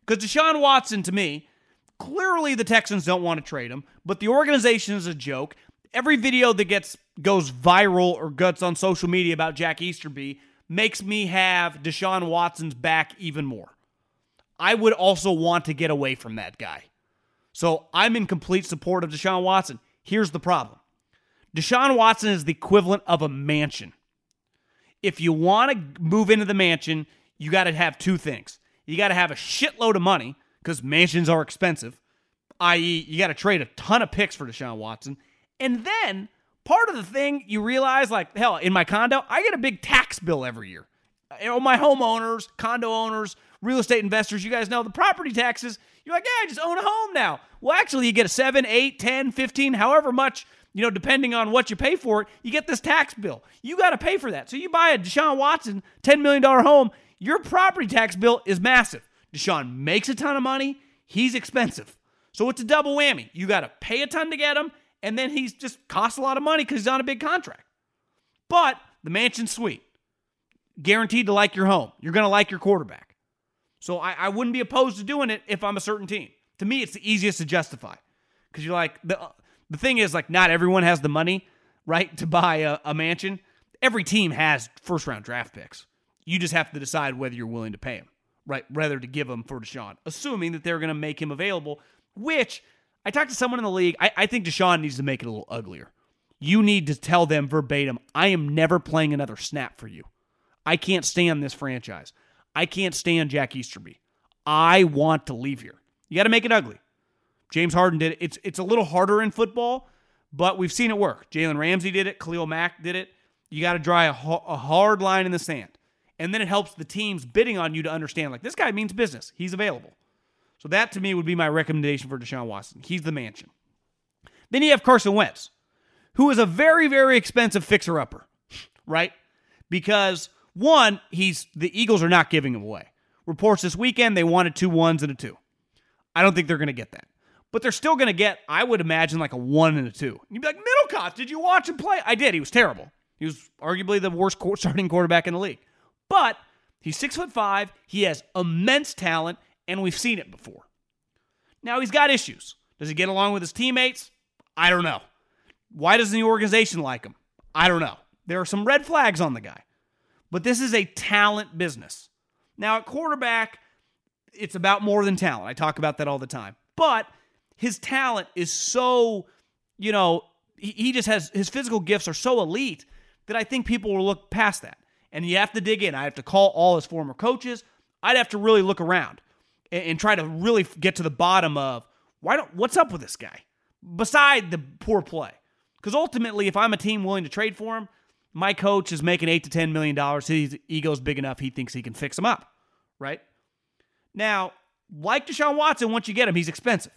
Because Deshaun Watson, to me, clearly the Texans don't want to trade him, but the organization is a joke. Every video that gets goes viral or guts on social media about Jack Easterby makes me have Deshaun Watson's back even more. I would also want to get away from that guy. So I'm in complete support of Deshaun Watson. Here's the problem Deshaun Watson is the equivalent of a mansion. If you want to move into the mansion, you got to have two things. You got to have a shitload of money because mansions are expensive, i.e., you got to trade a ton of picks for Deshaun Watson. And then part of the thing you realize, like, hell, in my condo, I get a big tax bill every year. You know, my homeowners, condo owners, real estate investors, you guys know the property taxes. You're like, yeah, I just own a home now. Well, actually, you get a 7, 8, 10, 15, however much, you know, depending on what you pay for it, you get this tax bill. You got to pay for that. So you buy a Deshaun Watson $10 million home, your property tax bill is massive. Deshaun makes a ton of money, he's expensive. So it's a double whammy. You got to pay a ton to get him, and then he's just costs a lot of money because he's on a big contract. But the mansion suite, Guaranteed to like your home. You're going to like your quarterback. So I, I wouldn't be opposed to doing it if I'm a certain team. To me, it's the easiest to justify because you're like the the thing is like not everyone has the money right to buy a, a mansion. Every team has first round draft picks. You just have to decide whether you're willing to pay them, right? Rather to give them for Deshaun, assuming that they're going to make him available. Which I talked to someone in the league. I, I think Deshaun needs to make it a little uglier. You need to tell them verbatim, I am never playing another snap for you. I can't stand this franchise. I can't stand Jack Easterby. I want to leave here. You got to make it ugly. James Harden did it. It's it's a little harder in football, but we've seen it work. Jalen Ramsey did it. Khalil Mack did it. You got to draw a, a hard line in the sand, and then it helps the teams bidding on you to understand like this guy means business. He's available. So that to me would be my recommendation for Deshaun Watson. He's the mansion. Then you have Carson Wentz, who is a very very expensive fixer upper, right? Because one, he's the Eagles are not giving him away. Reports this weekend they wanted two ones and a two. I don't think they're to get that. But they're still to get, I would imagine, like a one and a two. And you'd be like, Middlekauff, did you watch him play? I did. He was terrible. He was arguably the worst starting quarterback in the league. But he's six foot five. He has immense talent, and we've seen it before. Now he's got issues. Does he get along with his teammates? I don't know. Why doesn't the organization like him? I don't know. There are some red flags on the guy. But this is a talent business. Now, at quarterback, it's about more than talent. I talk about that all the time. But his talent is so, you know, he, he just has his physical gifts are so elite that I think people will look past that. And you have to dig in. I have to call all his former coaches. I'd have to really look around and, and try to really get to the bottom of why don't what's up with this guy beside the poor play. Because ultimately, if I'm a team willing to trade for him, my coach is making eight to ten million dollars. His ego's big enough; he thinks he can fix him up, right? Now, like Deshaun Watson, once you get him, he's expensive.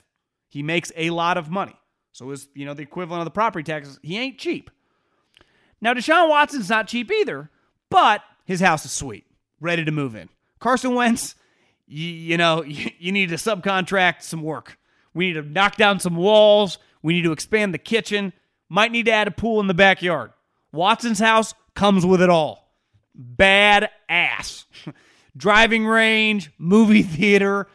He makes a lot of money. So is, you know, the equivalent of the property taxes. He ain't cheap. Now, Deshaun Watson's not cheap either, but his house is sweet, ready to move in. Carson Wentz, you, you know, you, [LAUGHS] you need to subcontract some work. We need to knock down some walls. We need to expand the kitchen. Might need to add a pool in the backyard. Watson's house comes with it all. Bad ass. [LAUGHS] Driving range, movie [LAUGHS] theater,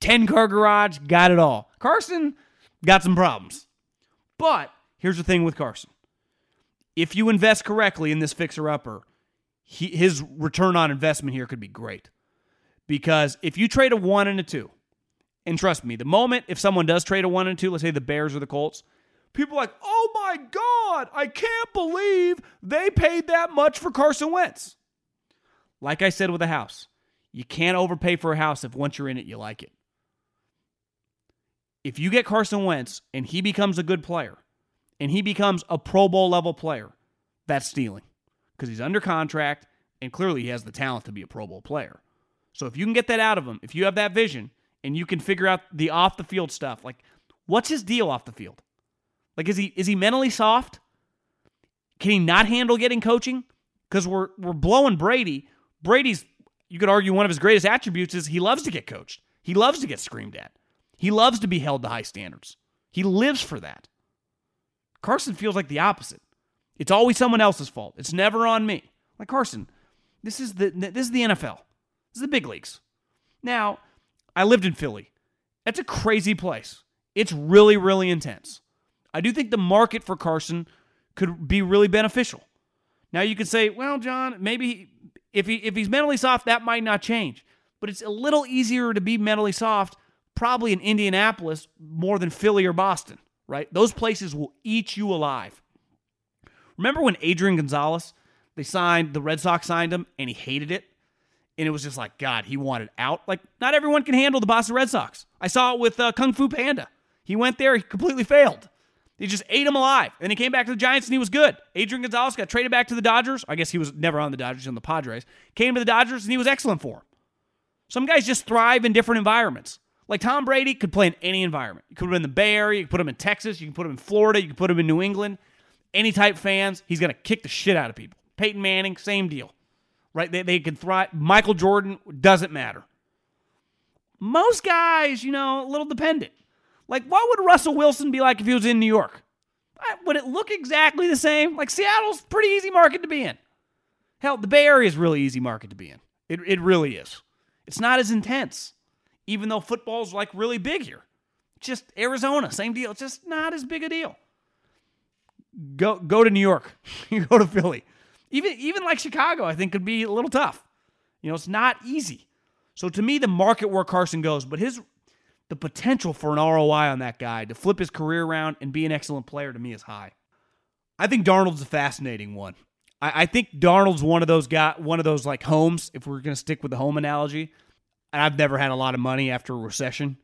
10 car garage, got it all. Carson got some problems. But here's the thing with Carson if you invest correctly in this fixer upper, his return on investment here could be great. Because if you trade a one and a two, and trust me, the moment if someone does trade a one and two, let's say the Bears or the Colts, people are like, oh my God, I can't believe they paid that much for Carson Wentz. Like I said with a house, you can't overpay for a house if once you're in it, you like it. If you get Carson Wentz and he becomes a good player and he becomes a Pro Bowl level player, that's stealing because he's under contract and clearly he has the talent to be a Pro Bowl player. So if you can get that out of him, if you have that vision and you can figure out the off the field stuff, like what's his deal off the field? Like is he is he mentally soft? Can he not handle getting coaching? Because we're we're blowing Brady. Brady's you could argue one of his greatest attributes is he loves to get coached. He loves to get screamed at. He loves to be held to high standards. He lives for that. Carson feels like the opposite. It's always someone else's fault. It's never on me. Like Carson, this is the this is the NFL. The big leagues. Now, I lived in Philly. That's a crazy place. It's really, really intense. I do think the market for Carson could be really beneficial. Now you could say, well, John, maybe if he if he's mentally soft, that might not change. But it's a little easier to be mentally soft, probably in Indianapolis more than Philly or Boston, right? Those places will eat you alive. Remember when Adrian Gonzalez, they signed the Red Sox signed him and he hated it? And it was just like, God, he wanted out. Like, not everyone can handle the Boston Red Sox. I saw it with uh, Kung Fu Panda. He went there, he completely failed. He just ate him alive. And he came back to the Giants and he was good. Adrian Gonzalez got traded back to the Dodgers. I guess he was never on the Dodgers, on the Padres. Came to the Dodgers and he was excellent for him. Some guys just thrive in different environments. Like Tom Brady could play in any environment. You could put him in the Bay Area, you could put him in Texas, you can put him in Florida, you can put him in New England. Any type fans, he's going to kick the shit out of people. Peyton Manning, same deal. Right? They, they can thrive. Michael Jordan, doesn't matter. Most guys, you know, a little dependent. Like, what would Russell Wilson be like if he was in New York? Would it look exactly the same? Like Seattle's pretty easy market to be in. Hell, the Bay Area is really easy market to be in. It, it really is. It's not as intense, even though football's like really big here. Just Arizona, same deal. It's just not as big a deal. Go go to New York. [LAUGHS] you go to Philly. Even even like Chicago, I think could be a little tough. You know, it's not easy. So to me, the market where Carson goes, but his the potential for an ROI on that guy to flip his career around and be an excellent player to me is high. I think Darnold's a fascinating one. I, I think Darnold's one of those guy, one of those like homes. If we're gonna stick with the home analogy, and I've never had a lot of money after a recession,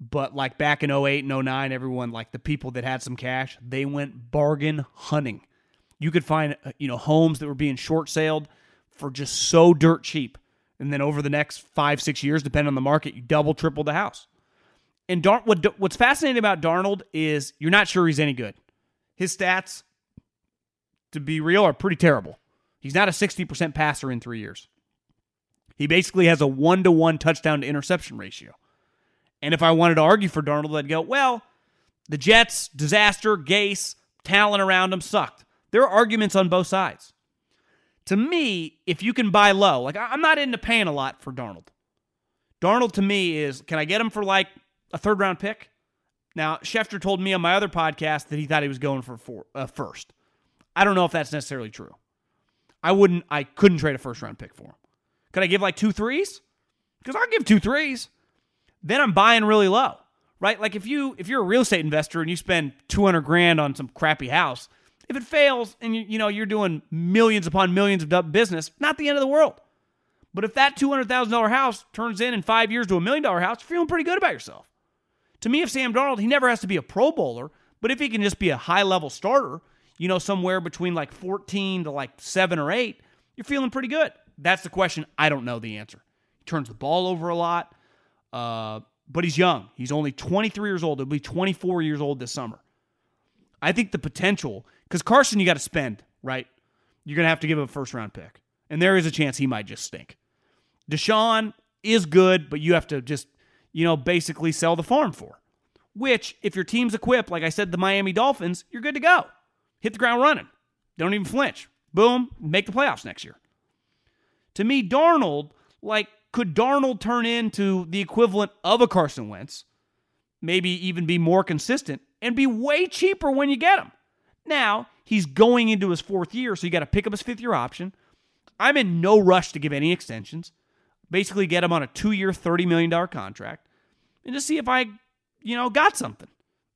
but like back in 08 and 09, everyone like the people that had some cash, they went bargain hunting. You could find uh, you know homes that were being short sailed for just so dirt cheap, and then over the next five six years, depending on the market, you double triple the house. And Dar- what, what's fascinating about Darnold is you're not sure he's any good. His stats, to be real, are pretty terrible. He's not a 60% passer in three years. He basically has a one to one touchdown to interception ratio. And if I wanted to argue for Darnold, I'd go, well, the Jets, disaster, Gase, talent around him sucked. There are arguments on both sides. To me, if you can buy low, like I'm not into paying a lot for Darnold. Darnold to me is, can I get him for like a third round pick. Now, Schefter told me on my other podcast that he thought he was going for four, uh, first. I don't know if that's necessarily true. I wouldn't, I couldn't trade a first round pick for him. Could I give like two threes? Because I'll give two threes. Then I'm buying really low, right? Like if you if you're a real estate investor and you spend 200 grand on some crappy house, if it fails and you, you know you're doing millions upon millions of business, not the end of the world. But if that $200,000 house turns in in five years to a million dollar house, you're feeling pretty good about yourself. To me, if Sam Darnold, he never has to be a Pro Bowler, but if he can just be a high level starter, you know, somewhere between like 14 to like seven or eight, you're feeling pretty good. That's the question. I don't know the answer. He turns the ball over a lot. Uh, but he's young. He's only 23 years old. He'll be 24 years old this summer. I think the potential, because Carson, you got to spend, right? You're going to have to give him a first round pick. And there is a chance he might just stink. Deshaun is good, but you have to just, you know, basically sell the farm for. Which, if your team's equipped, like I said, the Miami Dolphins, you're good to go. Hit the ground running. Don't even flinch. Boom, make the playoffs next year. To me, Darnold, like, could Darnold turn into the equivalent of a Carson Wentz? Maybe even be more consistent and be way cheaper when you get him. Now, he's going into his fourth year, so you got to pick up his fifth year option. I'm in no rush to give any extensions. Basically, get him on a two year, $30 million contract and just see if I, you know, got something.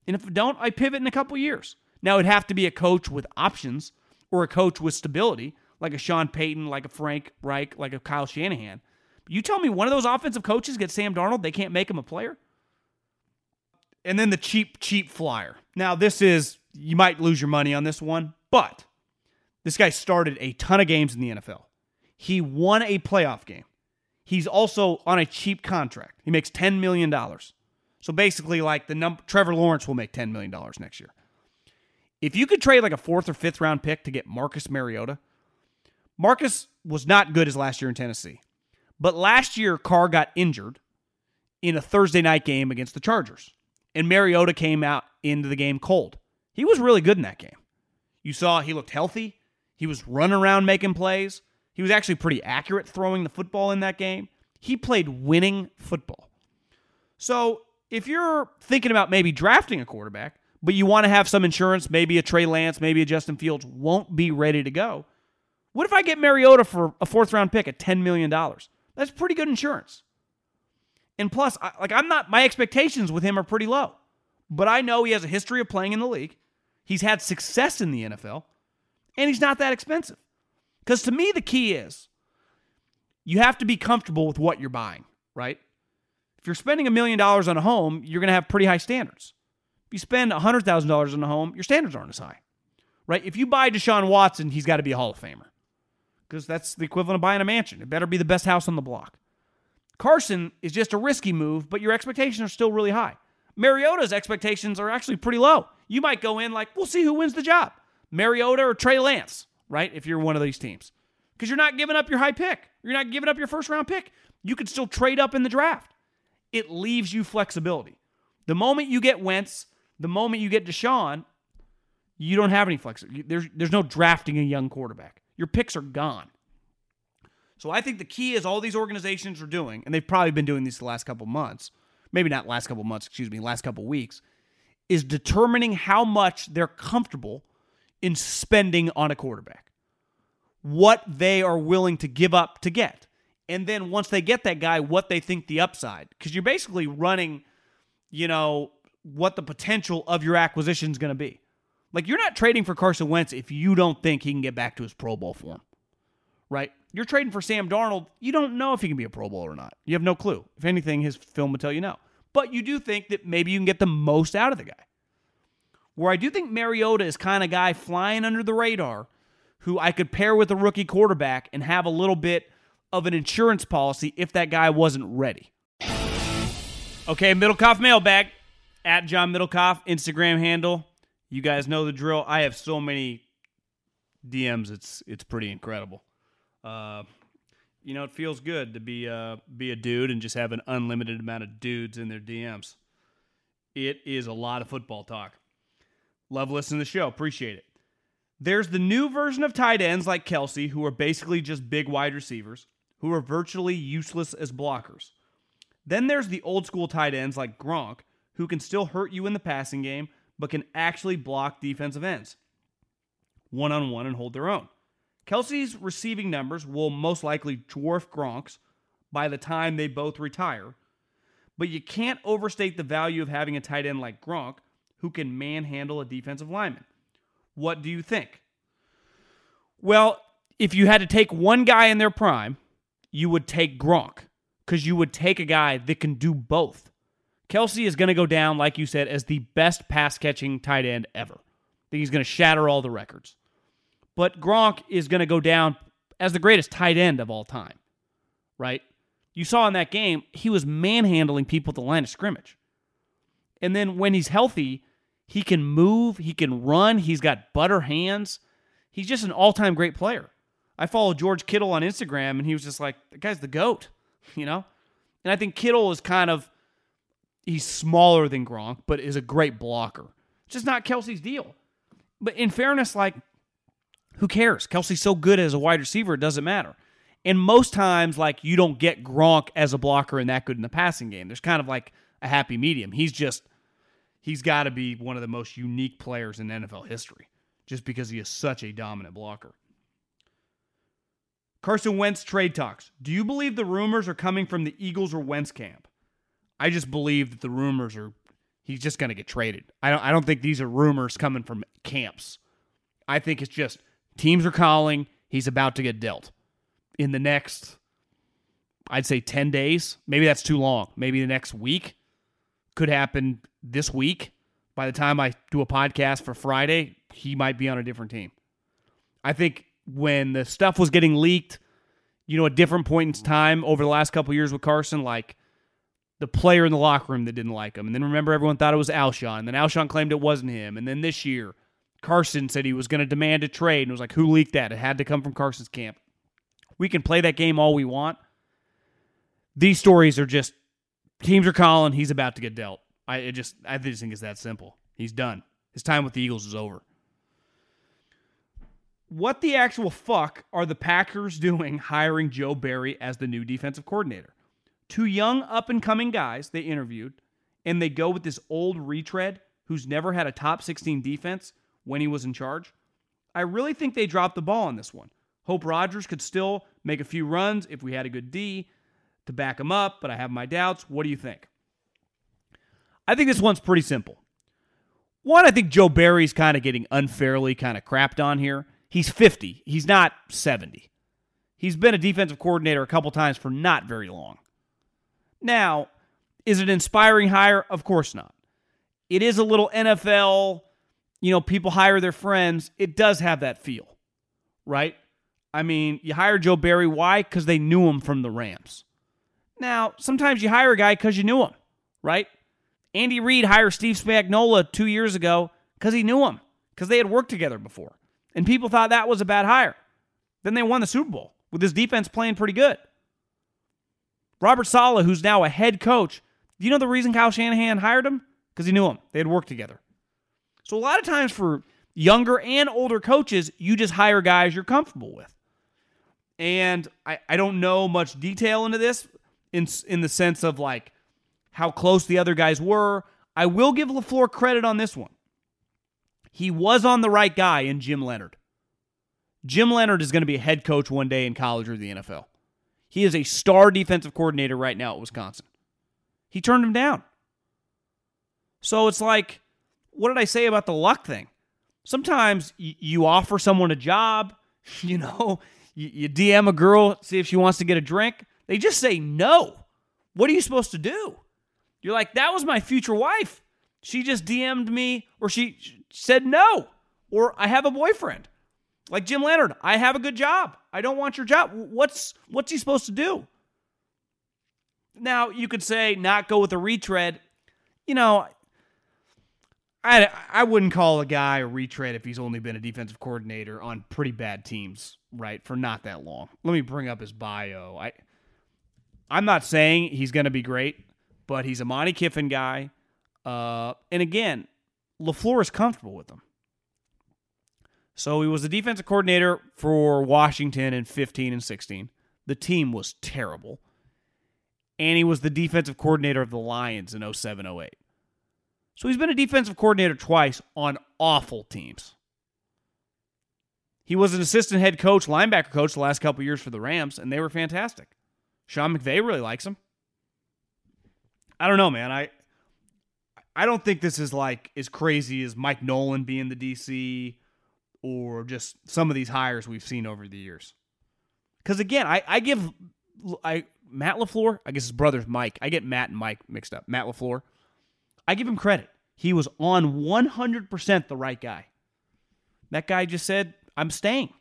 And if I don't, I pivot in a couple years. Now, it'd have to be a coach with options or a coach with stability, like a Sean Payton, like a Frank Reich, like a Kyle Shanahan. You tell me one of those offensive coaches gets Sam Darnold, they can't make him a player? And then the cheap, cheap flyer. Now, this is, you might lose your money on this one, but this guy started a ton of games in the NFL. He won a playoff game. He's also on a cheap contract. He makes $10 million. So basically, like the number, Trevor Lawrence will make $10 million next year. If you could trade like a fourth or fifth round pick to get Marcus Mariota, Marcus was not good his last year in Tennessee. But last year, Carr got injured in a Thursday night game against the Chargers. And Mariota came out into the game cold. He was really good in that game. You saw he looked healthy. He was running around making plays. He was actually pretty accurate throwing the football in that game. He played winning football. So if you're thinking about maybe drafting a quarterback, but you want to have some insurance, maybe a Trey Lance, maybe a Justin Fields won't be ready to go. What if I get Mariota for a fourth round pick at $10 million? That's pretty good insurance. And plus, I, like I'm not my expectations with him are pretty low. But I know he has a history of playing in the league. He's had success in the NFL, and he's not that expensive. Cuz to me the key is you have to be comfortable with what you're buying, right? If you're spending a million dollars on a home, you're going to have pretty high standards. If you spend $100,000 on a home, your standards aren't as high. Right? If you buy Deshaun Watson, he's got to be a Hall of Famer because that's the equivalent of buying a mansion. It better be the best house on the block. Carson is just a risky move, but your expectations are still really high. Mariota's expectations are actually pretty low. You might go in like, we'll see who wins the job Mariota or Trey Lance, right? If you're one of these teams. Because you're not giving up your high pick, you're not giving up your first round pick. You could still trade up in the draft. It leaves you flexibility. The moment you get Wentz, the moment you get Deshaun, you don't have any flexibility. There's, there's no drafting a young quarterback. Your picks are gone. So I think the key is all these organizations are doing, and they've probably been doing this the last couple months, maybe not last couple months, excuse me, last couple weeks, is determining how much they're comfortable in spending on a quarterback. What they are willing to give up to get. And then once they get that guy, what they think the upside. Because you're basically running, you know, what the potential of your acquisition is going to be. Like you're not trading for Carson Wentz if you don't think he can get back to his Pro Bowl form, right? You're trading for Sam Darnold. You don't know if he can be a Pro Bowl or not. You have no clue. If anything, his film would tell you no. But you do think that maybe you can get the most out of the guy. Where I do think Mariota is kind of guy flying under the radar who I could pair with a rookie quarterback and have a little bit of an insurance policy if that guy wasn't ready. Okay, Middlekauff mailbag at John Middlekauff, Instagram handle. You guys know the drill. I have so many DMs. It's it's pretty incredible. Uh, you know, it feels good to be uh, be a dude and just have an unlimited amount of dudes in their DMs. It is a lot of football talk. Love listening to the show. Appreciate it. There's the new version of tight ends like Kelce, who are basically just big wide receivers, who are virtually useless as blockers. Then there's the old school tight ends like Gronk, who can still hurt you in the passing game, but can actually block defensive ends one on one and hold their own. Kelce's receiving numbers will most likely dwarf Gronk's by the time they both retire, but you can't overstate the value of having a tight end like Gronk who can manhandle a defensive lineman. What do you think? Well, if you had to take one guy in their prime, you would take Gronk because you would take a guy that can do both. Kelce is going to go down, like you said, as the best pass catching tight end ever. I think he's going to shatter all the records. But Gronk is going to go down as the greatest tight end of all time, right? You saw in that game, he was manhandling people at the line of scrimmage. And then when he's healthy, he can move, he can run, he's got butter hands. He's just an all time great player. I follow George Kittle on Instagram, and he was just like, the guy's the GOAT, [LAUGHS] you know? And I think Kittle is kind of, he's smaller than Gronk, but is a great blocker. Just not Kelce's deal. But in fairness, like, who cares? Kelce's so good as a wide receiver, it doesn't matter. And most times, like, you don't get Gronk as a blocker and that good in the passing game. There's kind of like a happy medium. He's just, he's got to be one of the most unique players in NFL history just because he is such a dominant blocker. Carson Wentz trade talks. Do you believe the rumors are coming from the Eagles or Wentz camp? I just believe that the rumors are he's just going to get traded. I don't I don't think these are rumors coming from camps. I think it's just teams are calling, he's about to get dealt in the next, I'd say 10 days. Maybe that's too long. Maybe the next week could happen this week. By the time I do a podcast for Friday, he might be on a different team. I think when the stuff was getting leaked, you know, at different points in time over the last couple years with Carson, like the player in the locker room that didn't like him. And then remember, everyone thought it was Alshon. And then Alshon claimed it wasn't him. And then this year, Carson said he was going to demand a trade. And it was like, who leaked that? It had to come from Carson's camp. We can play that game all we want. These stories are just teams are calling. He's about to get dealt. I just I just think it's that simple. He's done. His time with the Eagles is over. What the actual fuck are the Packers [LAUGHS] doing hiring Joe Barry as the new defensive coordinator? Two young up and coming guys they interviewed, and they go with this old retread who's never had a top 16 defense when he was in charge. I really think they dropped the ball on this one. Hope Rodgers could still make a few runs if we had a good D to back him up, but I have my doubts. What do you think? I think this one's pretty simple. One, I think Joe Barry's kind of getting unfairly kind of crapped on here. He's 50, he's not 70. He's been a defensive coordinator a couple times for not very long. Now, is it an inspiring hire? Of course not. It is a little NFL, you know, people hire their friends. It does have that feel, right? I mean, you hire Joe Barry. Why? Because they knew him from the Rams. Now, sometimes you hire a guy because you knew him, right? Andy Reid hired Steve Spagnuolo two years ago because he knew him, because they had worked together before. And people thought that was a bad hire. Then they won the Super Bowl with his defense playing pretty good. Robert Saleh, who's now a head coach, do you know the reason Kyle Shanahan hired him? Because he knew him. They had worked together. So a lot of times for younger and older coaches, you just hire guys you're comfortable with. And I, I don't know much detail into this in in the sense of like how close the other guys were. I will give LaFleur credit on this one. He was on the right guy in Jim Leonhard. Jim Leonhard is going to be a head coach one day in college or the NFL. He is a star defensive coordinator right now at Wisconsin. He turned him down. So it's like, what did I say about the luck thing? Sometimes you offer someone a job, [LAUGHS] you know, you, DM a girl, see if she wants to get a drink. They just say no. What are you supposed to do? You're like, that was my future wife. She just DM'd me or she said no. Or I have a boyfriend. Like Jim Leonhard, I have a good job. I don't want your job. What's what's he supposed to do? Now, you could say not go with a retread. You know, I, I wouldn't call a guy a retread if he's only been a defensive coordinator on pretty bad teams, right? For not that long. Let me bring up his bio. I I'm not saying he's going to be great, but he's a Monte Kiffin guy. Uh, and again, LaFleur is comfortable with him. So he was the defensive coordinator for Washington in 15 and 16. The team was terrible. And he was the defensive coordinator of the Lions in 07 08. So he's been a defensive coordinator twice on awful teams. He was an assistant head coach, linebacker coach the last couple years for the Rams, and they were fantastic. Sean McVay really likes him. I don't know, man. I I don't think this is like as crazy as Mike Nolan being the DC or just some of these hires we've seen over the years. Because again, I, I give I Matt LaFleur, I guess his brother's Mike. I get Matt and Mike mixed up. Matt LaFleur. I give him credit. He was on 100% the right guy. That guy just said, I'm staying.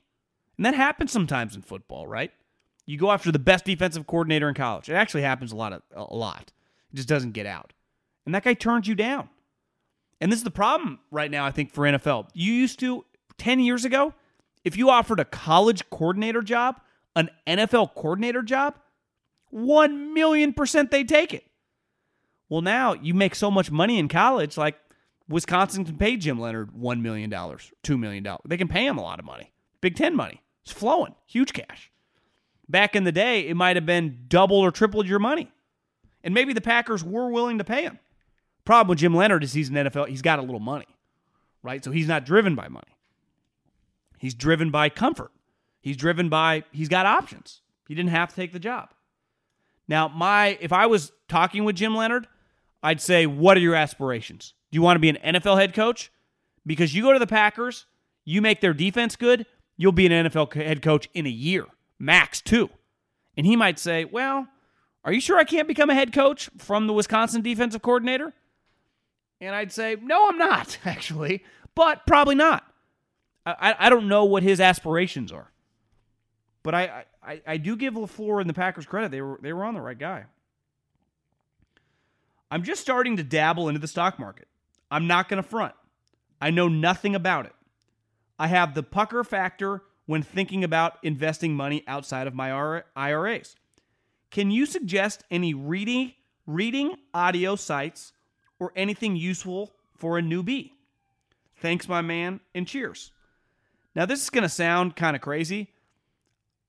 And that happens sometimes in football, right? You go after the best defensive coordinator in college. It actually happens a lot. Of, a lot. It just doesn't get out. And that guy turns you down. And this is the problem right now, I think, for NFL. You used to, 10 years ago, if you offered a college coordinator job, an NFL coordinator job, 1 million percent they take it. Well, now you make so much money in college, like Wisconsin can pay Jim Leonhard $1 million, $2 million. They can pay him a lot of money. Big Ten money. It's flowing, huge cash. Back in the day, it might have been double or tripled your money. And maybe the Packers were willing to pay him. Problem with Jim Leonhard is he's an NFL, he's got a little money, right? So he's not driven by money. He's driven by comfort. He's driven by, he's got options. He didn't have to take the job. Now, my if I was talking with Jim Leonhard, I'd say, what are your aspirations? Do you want to be an NFL head coach? Because you go to the Packers, you make their defense good, you'll be an NFL head coach in a year, max two. And he might say, well, are you sure I can't become a head coach from the Wisconsin defensive coordinator? And I'd say, no, I'm not, [LAUGHS] actually, but probably not. I, I don't know what his aspirations are. But I, I, I do give LaFleur and the Packers credit. They were, they were on the right guy. I'm just starting to dabble into the stock market. I'm not going to front. I know nothing about it. I have the pucker factor when thinking about investing money outside of my IRAs. Can you suggest any reading reading audio sites or anything useful for a newbie? Thanks, my man, and cheers. Now, this is going to sound kind of crazy.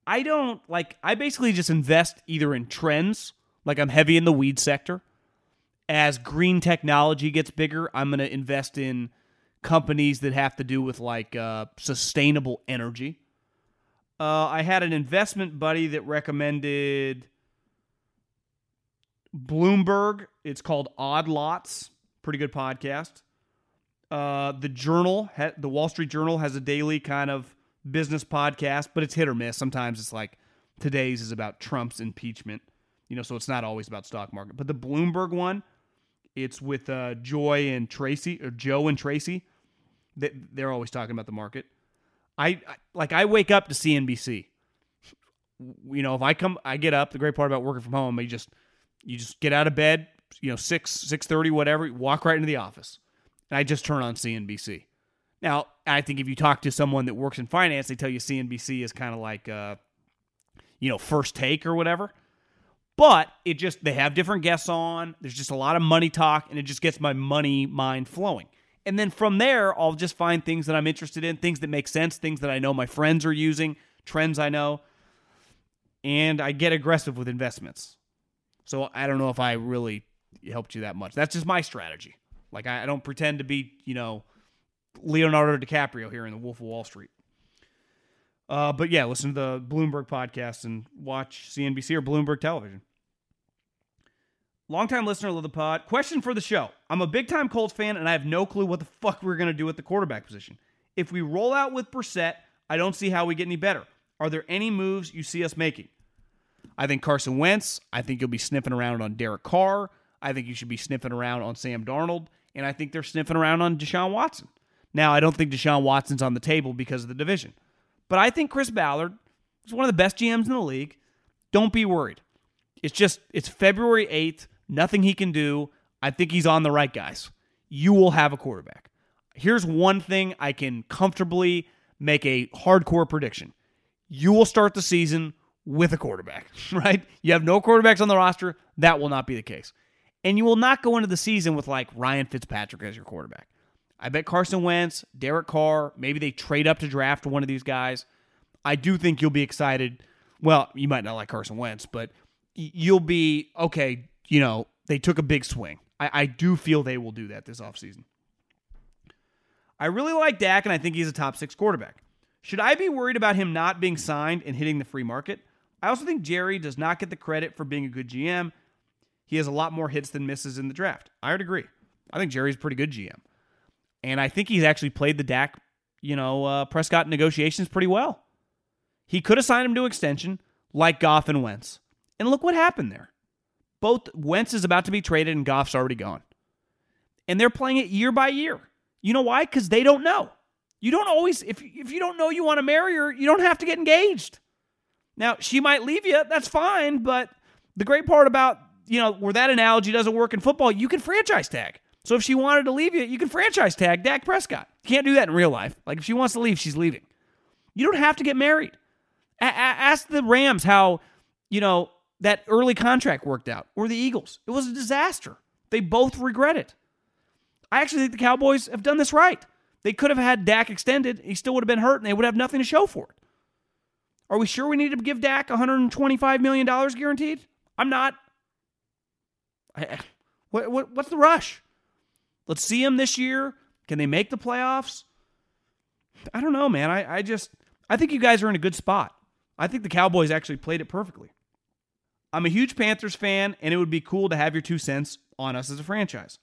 I don't like, I basically just invest either in trends, like I'm heavy in the weed sector. As green technology gets bigger, I'm going to invest in companies that have to do with like uh, sustainable energy. Uh, I had an investment buddy that recommended Bloomberg. It's called Odd Lots. Pretty good podcast. Uh, the Journal, the Wall Street Journal, has a daily kind of business podcast, but it's hit or miss. Sometimes it's like today's is about Trump's impeachment, you know, so it's not always about stock market. But the Bloomberg one, it's with uh, Joy and Tracy or Joe and Tracy. They, they're always talking about the market. I, I like I wake up to CNBC. You know, if I come, I get up. The great part about working from home, you just you just get out of bed, you know, six six thirty, whatever. Walk right into the office, and I just turn on CNBC. Now, I think if you talk to someone that works in finance, they tell you CNBC is kind of like, uh, you know, first take or whatever. But it just they have different guests on. There's just a lot of money talk, and it just gets my money mind flowing. And then from there, I'll just find things that I'm interested in, things that make sense, things that I know my friends are using, trends I know, and I get aggressive with investments. So I don't know if I really helped you that much. That's just my strategy. Like I, don't pretend to be, you know, Leonardo DiCaprio here in The Wolf of Wall Street. Uh, but yeah, listen to the Bloomberg podcast and watch CNBC or Bloomberg television. Longtime listener of the pod. Question for the show. I'm a big time Colts fan and I have no clue what the fuck we're going to do at the quarterback position. If we roll out with Brissett, I don't see how we get any better. Are there any moves you see us making? I think Carson Wentz. I think you'll be sniffing around on Derek Carr. I think you should be sniffing around on Sam Darnold. And I think they're sniffing around on Deshaun Watson. Now, I don't think Deshaun Watson's on the table because of the division. But I think Chris Ballard is one of the best GMs in the league. Don't be worried. It's just, it's February 8th. Nothing he can do. I think he's on the right guys. You will have a quarterback. Here's one thing I can comfortably make a hardcore prediction. You will start the season with a quarterback, [LAUGHS] right? You have no quarterbacks on the roster. That will not be the case. And you will not go into the season with like Ryan Fitzpatrick as your quarterback. I bet Carson Wentz, Derek Carr, maybe they trade up to draft one of these guys. I do think you'll be excited. Well, you might not like Carson Wentz, but you'll be okay you know, they took a big swing. I, I do feel they will do that this offseason. I really like Dak, and I think he's a top six quarterback. Should I be worried about him not being signed and hitting the free market? I also think Jerry does not get the credit for being a good GM. He has a lot more hits than misses in the draft. I would agree. I think Jerry's a pretty good GM. And I think he's actually played the Dak, you know, uh, Prescott negotiations pretty well. He could have signed him to extension like Goff and Wentz. And look what happened there. Both Wentz is about to be traded and Goff's already gone. And they're playing it year by year. You know why? Because they don't know. You don't always, if, if you don't know you want to marry her, you don't have to get engaged. Now, she might leave you. That's fine. But the great part about, you know, where that analogy doesn't work in football, you can franchise tag. So if she wanted to leave you, you can franchise tag Dak Prescott. You can't do that in real life. Like if she wants to leave, she's leaving. You don't have to get married. A- a- ask the Rams how, you know, that early contract worked out, or the Eagles. It was a disaster. They both regret it. I actually think the Cowboys have done this right. They could have had Dak extended. He still would have been hurt, and they would have nothing to show for it. Are we sure we need to give Dak $125 million guaranteed? I'm not. I, what, what, what's the rush? Let's see him this year. Can they make the playoffs? I don't know, man. I, I just I think you guys are in a good spot. I think the Cowboys actually played it perfectly. I'm a huge Panthers fan, and it would be cool to have your two cents on us as a franchise.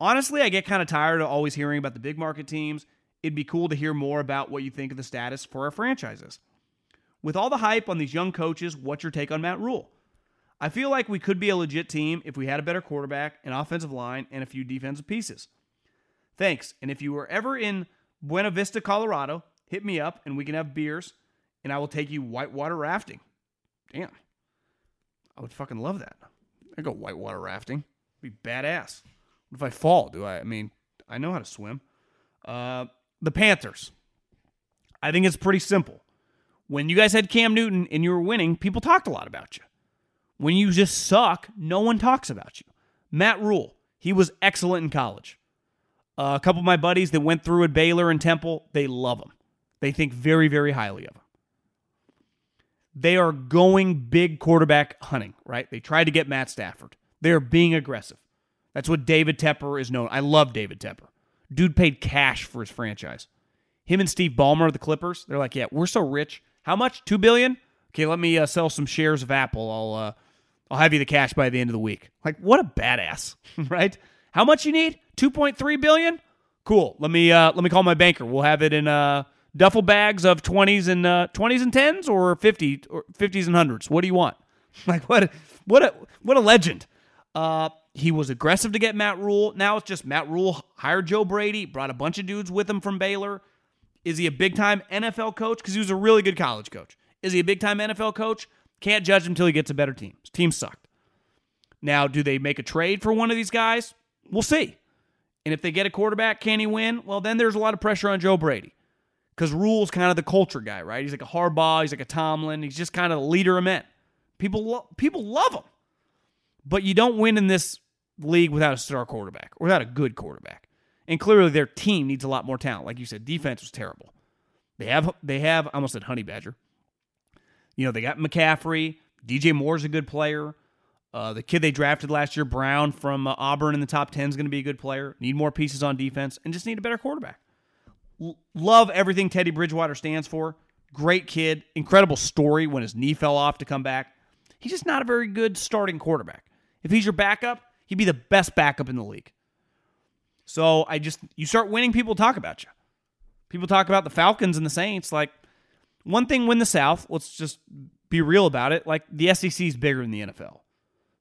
Honestly, I get kind of tired of always hearing about the big market teams. It'd be cool to hear more about what you think of the status for our franchises. With all the hype on these young coaches, what's your take on Matt Rhule? I feel like we could be a legit team if we had a better quarterback, an offensive line, and a few defensive pieces. Thanks. And if you were ever in Buena Vista, Colorado, hit me up and we can have beers and I will take you whitewater rafting. Damn. I would fucking love that. I go whitewater rafting. It'd be badass. What if I fall? Do I? I mean, I know how to swim. Uh, the Panthers. I think it's pretty simple. When you guys had Cam Newton and you were winning, people talked a lot about you. When you just suck, no one talks about you. Matt Rhule, he was excellent in college. Uh, a couple of my buddies that went through at Baylor and Temple, they love him. They think very, very highly of him. They are going big quarterback hunting, right? They tried to get Matt Stafford. They are being aggressive. That's what David Tepper is known. I love David Tepper. Dude paid cash for his franchise. Him and Steve Ballmer, the Clippers, they're like, yeah, we're so rich. How much? Two billion? Okay, let me uh, sell some shares of Apple. I'll uh, I'll have you the cash by the end of the week. Like, what a badass, [LAUGHS] right? How much you need? Two point three billion. Cool. Let me uh, let me call my banker. We'll have it in uh, duffel bags of 20s and uh, 20s and 10s or 50 or 50s and 100s what do you want [LAUGHS] like what what a what a legend uh, he was aggressive to get Matt Rhule. Now it's just Matt Rhule hired Joe Brady, brought a bunch of dudes with him from Baylor. Is he a big time NFL coach? Because he was a really good college coach. Is he a big time NFL coach? Can't judge him until he gets a better team. His team sucked. Now, do they make a trade for one of these guys? We'll see. And if they get a quarterback, can he win? Well, then there's a lot of pressure on Joe Brady because Rhule's kind of the culture guy, right? He's like a Harbaugh, he's like a Tomlin, he's just kind of the leader of men. People lo- people love him, but you don't win in this league without a star quarterback or without a good quarterback. And clearly, their team needs a lot more talent. Like you said, defense was terrible. They have they have I almost said Honey Badger. You know they got McCaffrey. DJ Moore's a good player. Uh, the kid they drafted last year, Brown from uh, Auburn in the top 10 is going to be a good player. Need more pieces on defense and just need a better quarterback love everything Teddy Bridgewater stands for. Great kid, incredible story when his knee fell off to come back. He's just not a very good starting quarterback. If he's your backup, he'd be the best backup in the league. So I just you start winning, people talk about you. People talk about the Falcons and the Saints. Like one thing win the South. Let's just be real about it. Like the SEC is bigger than the NFL.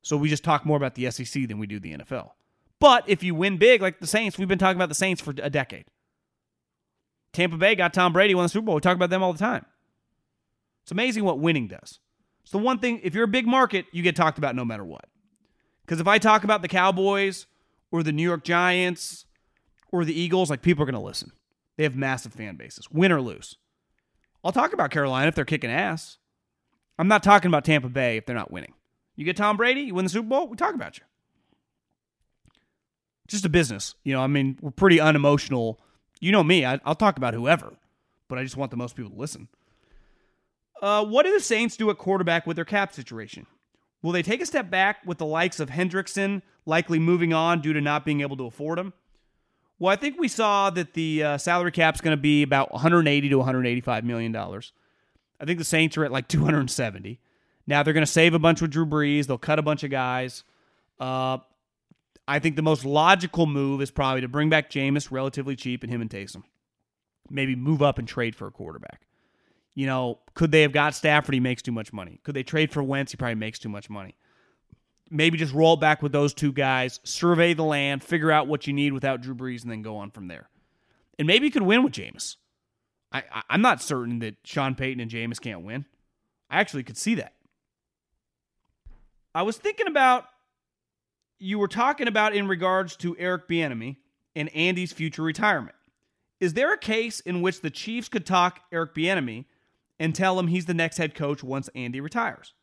So we just talk more about the SEC than we do the NFL. But if you win big, like the Saints, we've been talking about the Saints for a decade. Tampa Bay got Tom Brady, won the Super Bowl. We talk about them all the time. It's amazing what winning does. It's the one thing, if you're a big market, you get talked about no matter what. Because if I talk about the Cowboys or the New York Giants or the Eagles, like people are going to listen. They have massive fan bases, win or lose. I'll talk about Carolina if they're kicking ass. I'm not talking about Tampa Bay if they're not winning. You get Tom Brady, you win the Super Bowl, we talk about you. Just a business. You know, I mean, we're pretty unemotional you know me, I, will talk about whoever, but I just want the most people to listen. Uh, what do the Saints do at quarterback with their cap situation? Will they take a step back with the likes of Hendrickson likely moving on due to not being able to afford him? Well, I think we saw that the uh, salary cap is going to be about 180 to 185 million dollars. I think the Saints are at like 270. Now they're going to save a bunch with Drew Brees. They'll cut a bunch of guys. Uh, I think the most logical move is probably to bring back Jameis relatively cheap and him and Taysom. Maybe move up and trade for a quarterback. You know, could they have got Stafford? He makes too much money. Could they trade for Wentz? He probably makes too much money. Maybe just roll back with those two guys, survey the land, figure out what you need without Drew Brees, and then go on from there. And maybe you could win with Jameis. I, I, am not certain that Sean Payton and Jameis can't win. I actually could see that. I was thinking about you were talking about in regards to Eric Bieniemy and Andy's future retirement. Is there a case in which the Chiefs could talk Eric Bieniemy and tell him he's the next head coach once Andy retires?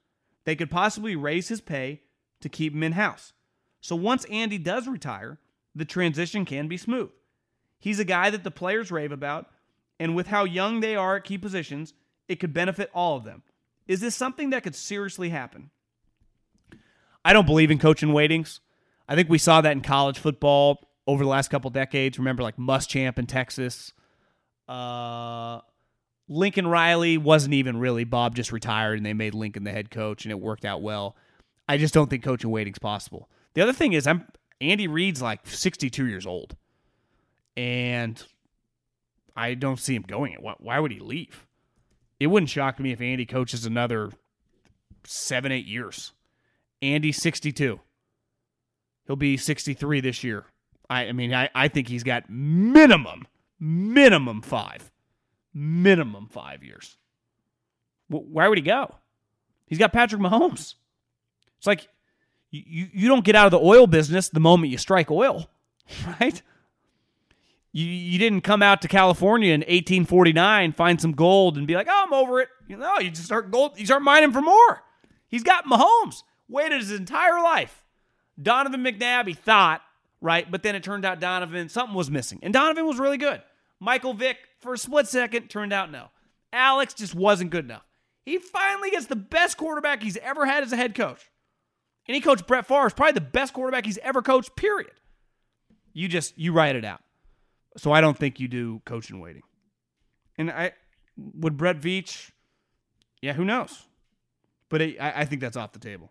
They could possibly raise his pay to keep him in house. So once Andy does retire, the transition can be smooth. He's a guy that the players rave about, and with how young they are at key positions, it could benefit all of them. Is this something that could seriously happen? I don't believe in coaching waitings. I think we saw that in college football over the last couple decades. Remember, like Muschamp in Texas. Uh, Lincoln Riley wasn't even really. Bob just retired, and they made Lincoln the head coach, and it worked out well. I just don't think coaching waiting's possible. The other thing is, I'm Andy Reid's like 62 years old, and I don't see him going it. Why would he leave? It wouldn't shock me if Andy coaches another seven, eight years. Andy, 62. He'll be 63 this year. I, I mean, I, I think he's got minimum, minimum five, minimum five years. Where would he go? He's got Patrick Mahomes. It's like you, you don't get out of the oil business the moment you strike oil, [LAUGHS] right? You, you didn't come out to California in 1849, find some gold, and be like, oh, I'm over it. You know, you just start gold, you start mining for more. He's got Mahomes. Waited his entire life. Donovan McNabb, he thought, right? But then it turned out Donovan, something was missing. And Donovan was really good. Michael Vick, for a split second, turned out no. Alex just wasn't good enough. He finally gets the best quarterback he's ever had as a head coach. And he coached Brett Favre, is probably the best quarterback he's ever coached, period. You just, you write it out. So I don't think you do coaching waiting. And I, would Brett Veach, yeah, who knows? But I, I think that's off the table.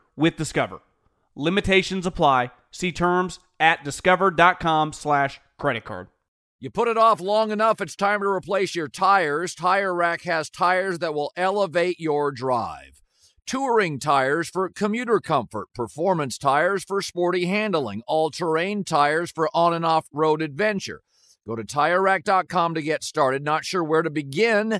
with Discover. Limitations apply. See terms at discover.com slash credit card. You put it off long enough, it's time to replace your tires. Tire Rack has tires that will elevate your drive. Touring tires for commuter comfort, performance tires for sporty handling, all terrain tires for on and off road adventure. Go to tirerack.com to get started. Not sure where to begin?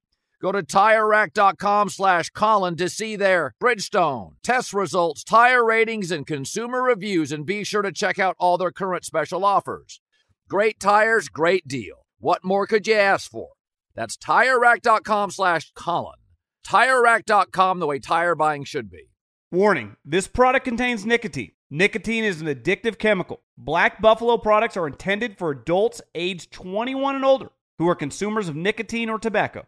Go to TireRack.com slash Colin to see their Bridgestone, test results, tire ratings, and consumer reviews, and be sure to check out all their current special offers. Great tires, great deal. What more could you ask for? That's TireRack.com slash Colin. TireRack.com, the way tire buying should be. Warning, this product contains nicotine. Nicotine is an addictive chemical. Black Buffalo products are intended for adults aged 21 and older who are consumers of nicotine or tobacco.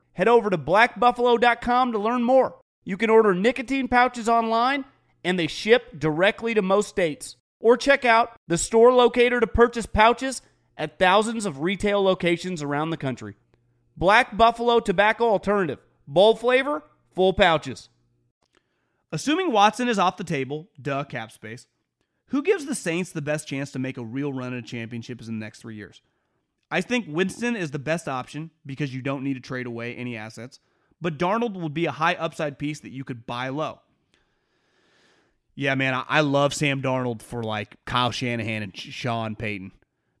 head over to blackbuffalo.com to learn more. You can order nicotine pouches online, and they ship directly to most states. Or check out the store locator to purchase pouches at thousands of retail locations around the country. Black Buffalo Tobacco Alternative. Bold flavor, full pouches. Assuming Watson is off the table, duh, cap space, who gives the Saints the best chance to make a real run at a championship in the next three years? I think Winston is the best option because you don't need to trade away any assets, but Darnold would be a high upside piece that you could buy low. Yeah, man, I, love Sam Darnold for like Kyle Shanahan and Sean Payton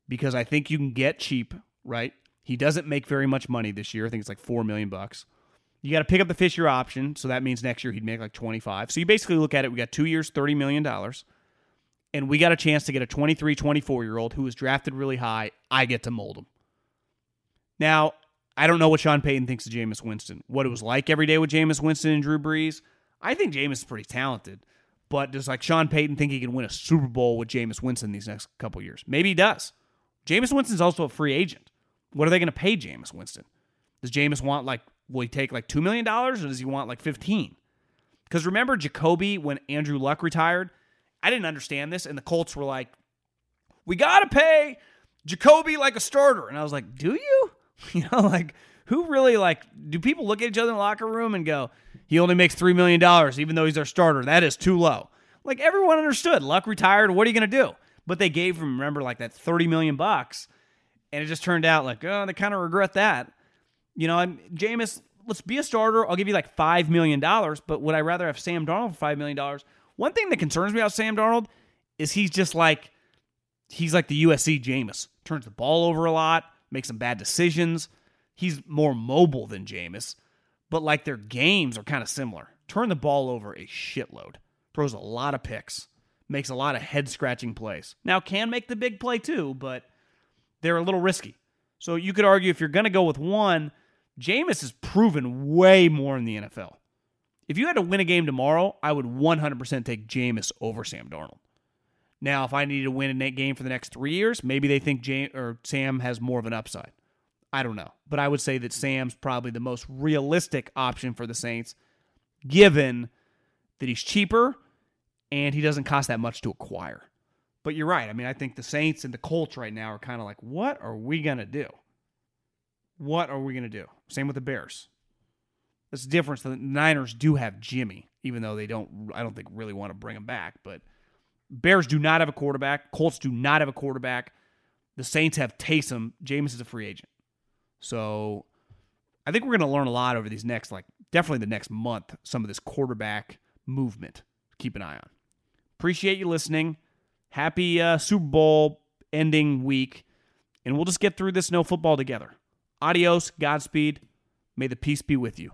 because I think you can get cheap, right? He doesn't make very much money this year. I think it's like four million bucks. You got to pick up the fifth-year option, so that means next year he'd make like twenty five. So you basically look at it: we got two years, thirty million dollars, and we got a chance to get a 23, 24 year old who was drafted really high. I get to mold him. Now, I don't know what Sean Payton thinks of Jameis Winston. What it was like every day with Jameis Winston and Drew Brees. I think Jameis is pretty talented, but does like Sean Payton think he can win a Super Bowl with Jameis Winston these next couple years? Maybe he does. Jameis Winston's also a free agent. What are they going to pay Jameis Winston? Does Jameis want like will he take like two million dollars or does he want like fifteen? Because remember Jacoby when Andrew Luck retired, I didn't understand this, and the Colts were like, "We got to pay Jacoby like a starter," and I was like, "Do you? [LAUGHS] You know, like who really like? Do people look at each other in the locker room and go, he only makes three million dollars even though he's our starter? That is too low." Like everyone understood, Luck retired. What are you going to do? But they gave him, remember, like that 30 million bucks. And it just turned out like, oh, they kind of regret that. You know, I'm Jameis, let's be a starter. I'll give you like $5 million. But would I rather have Sam Darnold for $5 million? One thing that concerns me about Sam Darnold is he's just like, he's like the USC Jameis. Turns the ball over a lot, makes some bad decisions. He's more mobile than Jameis, but like their games are kind of similar. Turn the ball over a shitload, throws a lot of picks makes a lot of head scratching plays. Now, can make the big play too, but they're a little risky. So you could argue if you're to go with one, Jameis has proven way more in the NFL. If you had to win a game tomorrow, I would 100% take Jameis over Sam Darnold. Now, if I needed to win a game for the next three years, maybe they think James or Sam has more of an upside. I don't know, but I would say that Sam's probably the most realistic option for the Saints, given that he's cheaper and he doesn't cost that much to acquire. But you're right. I mean, I think the Saints and the Colts right now are kind of like, what are we going to do? What are we going to do? Same with the Bears. That's the difference. The Niners do have Jimmy, even though they don't, I don't think, really want to bring him back. But Bears do not have a quarterback. Colts do not have a quarterback. The Saints have Taysom. Jameis is a free agent. So I think we're going to learn a lot over these next, like, definitely the next month, some of this quarterback movement. Keep an eye on. Appreciate you listening. Happy uh, Super Bowl ending week. And we'll just get through this no football together. Adios. Godspeed. May the peace be with you.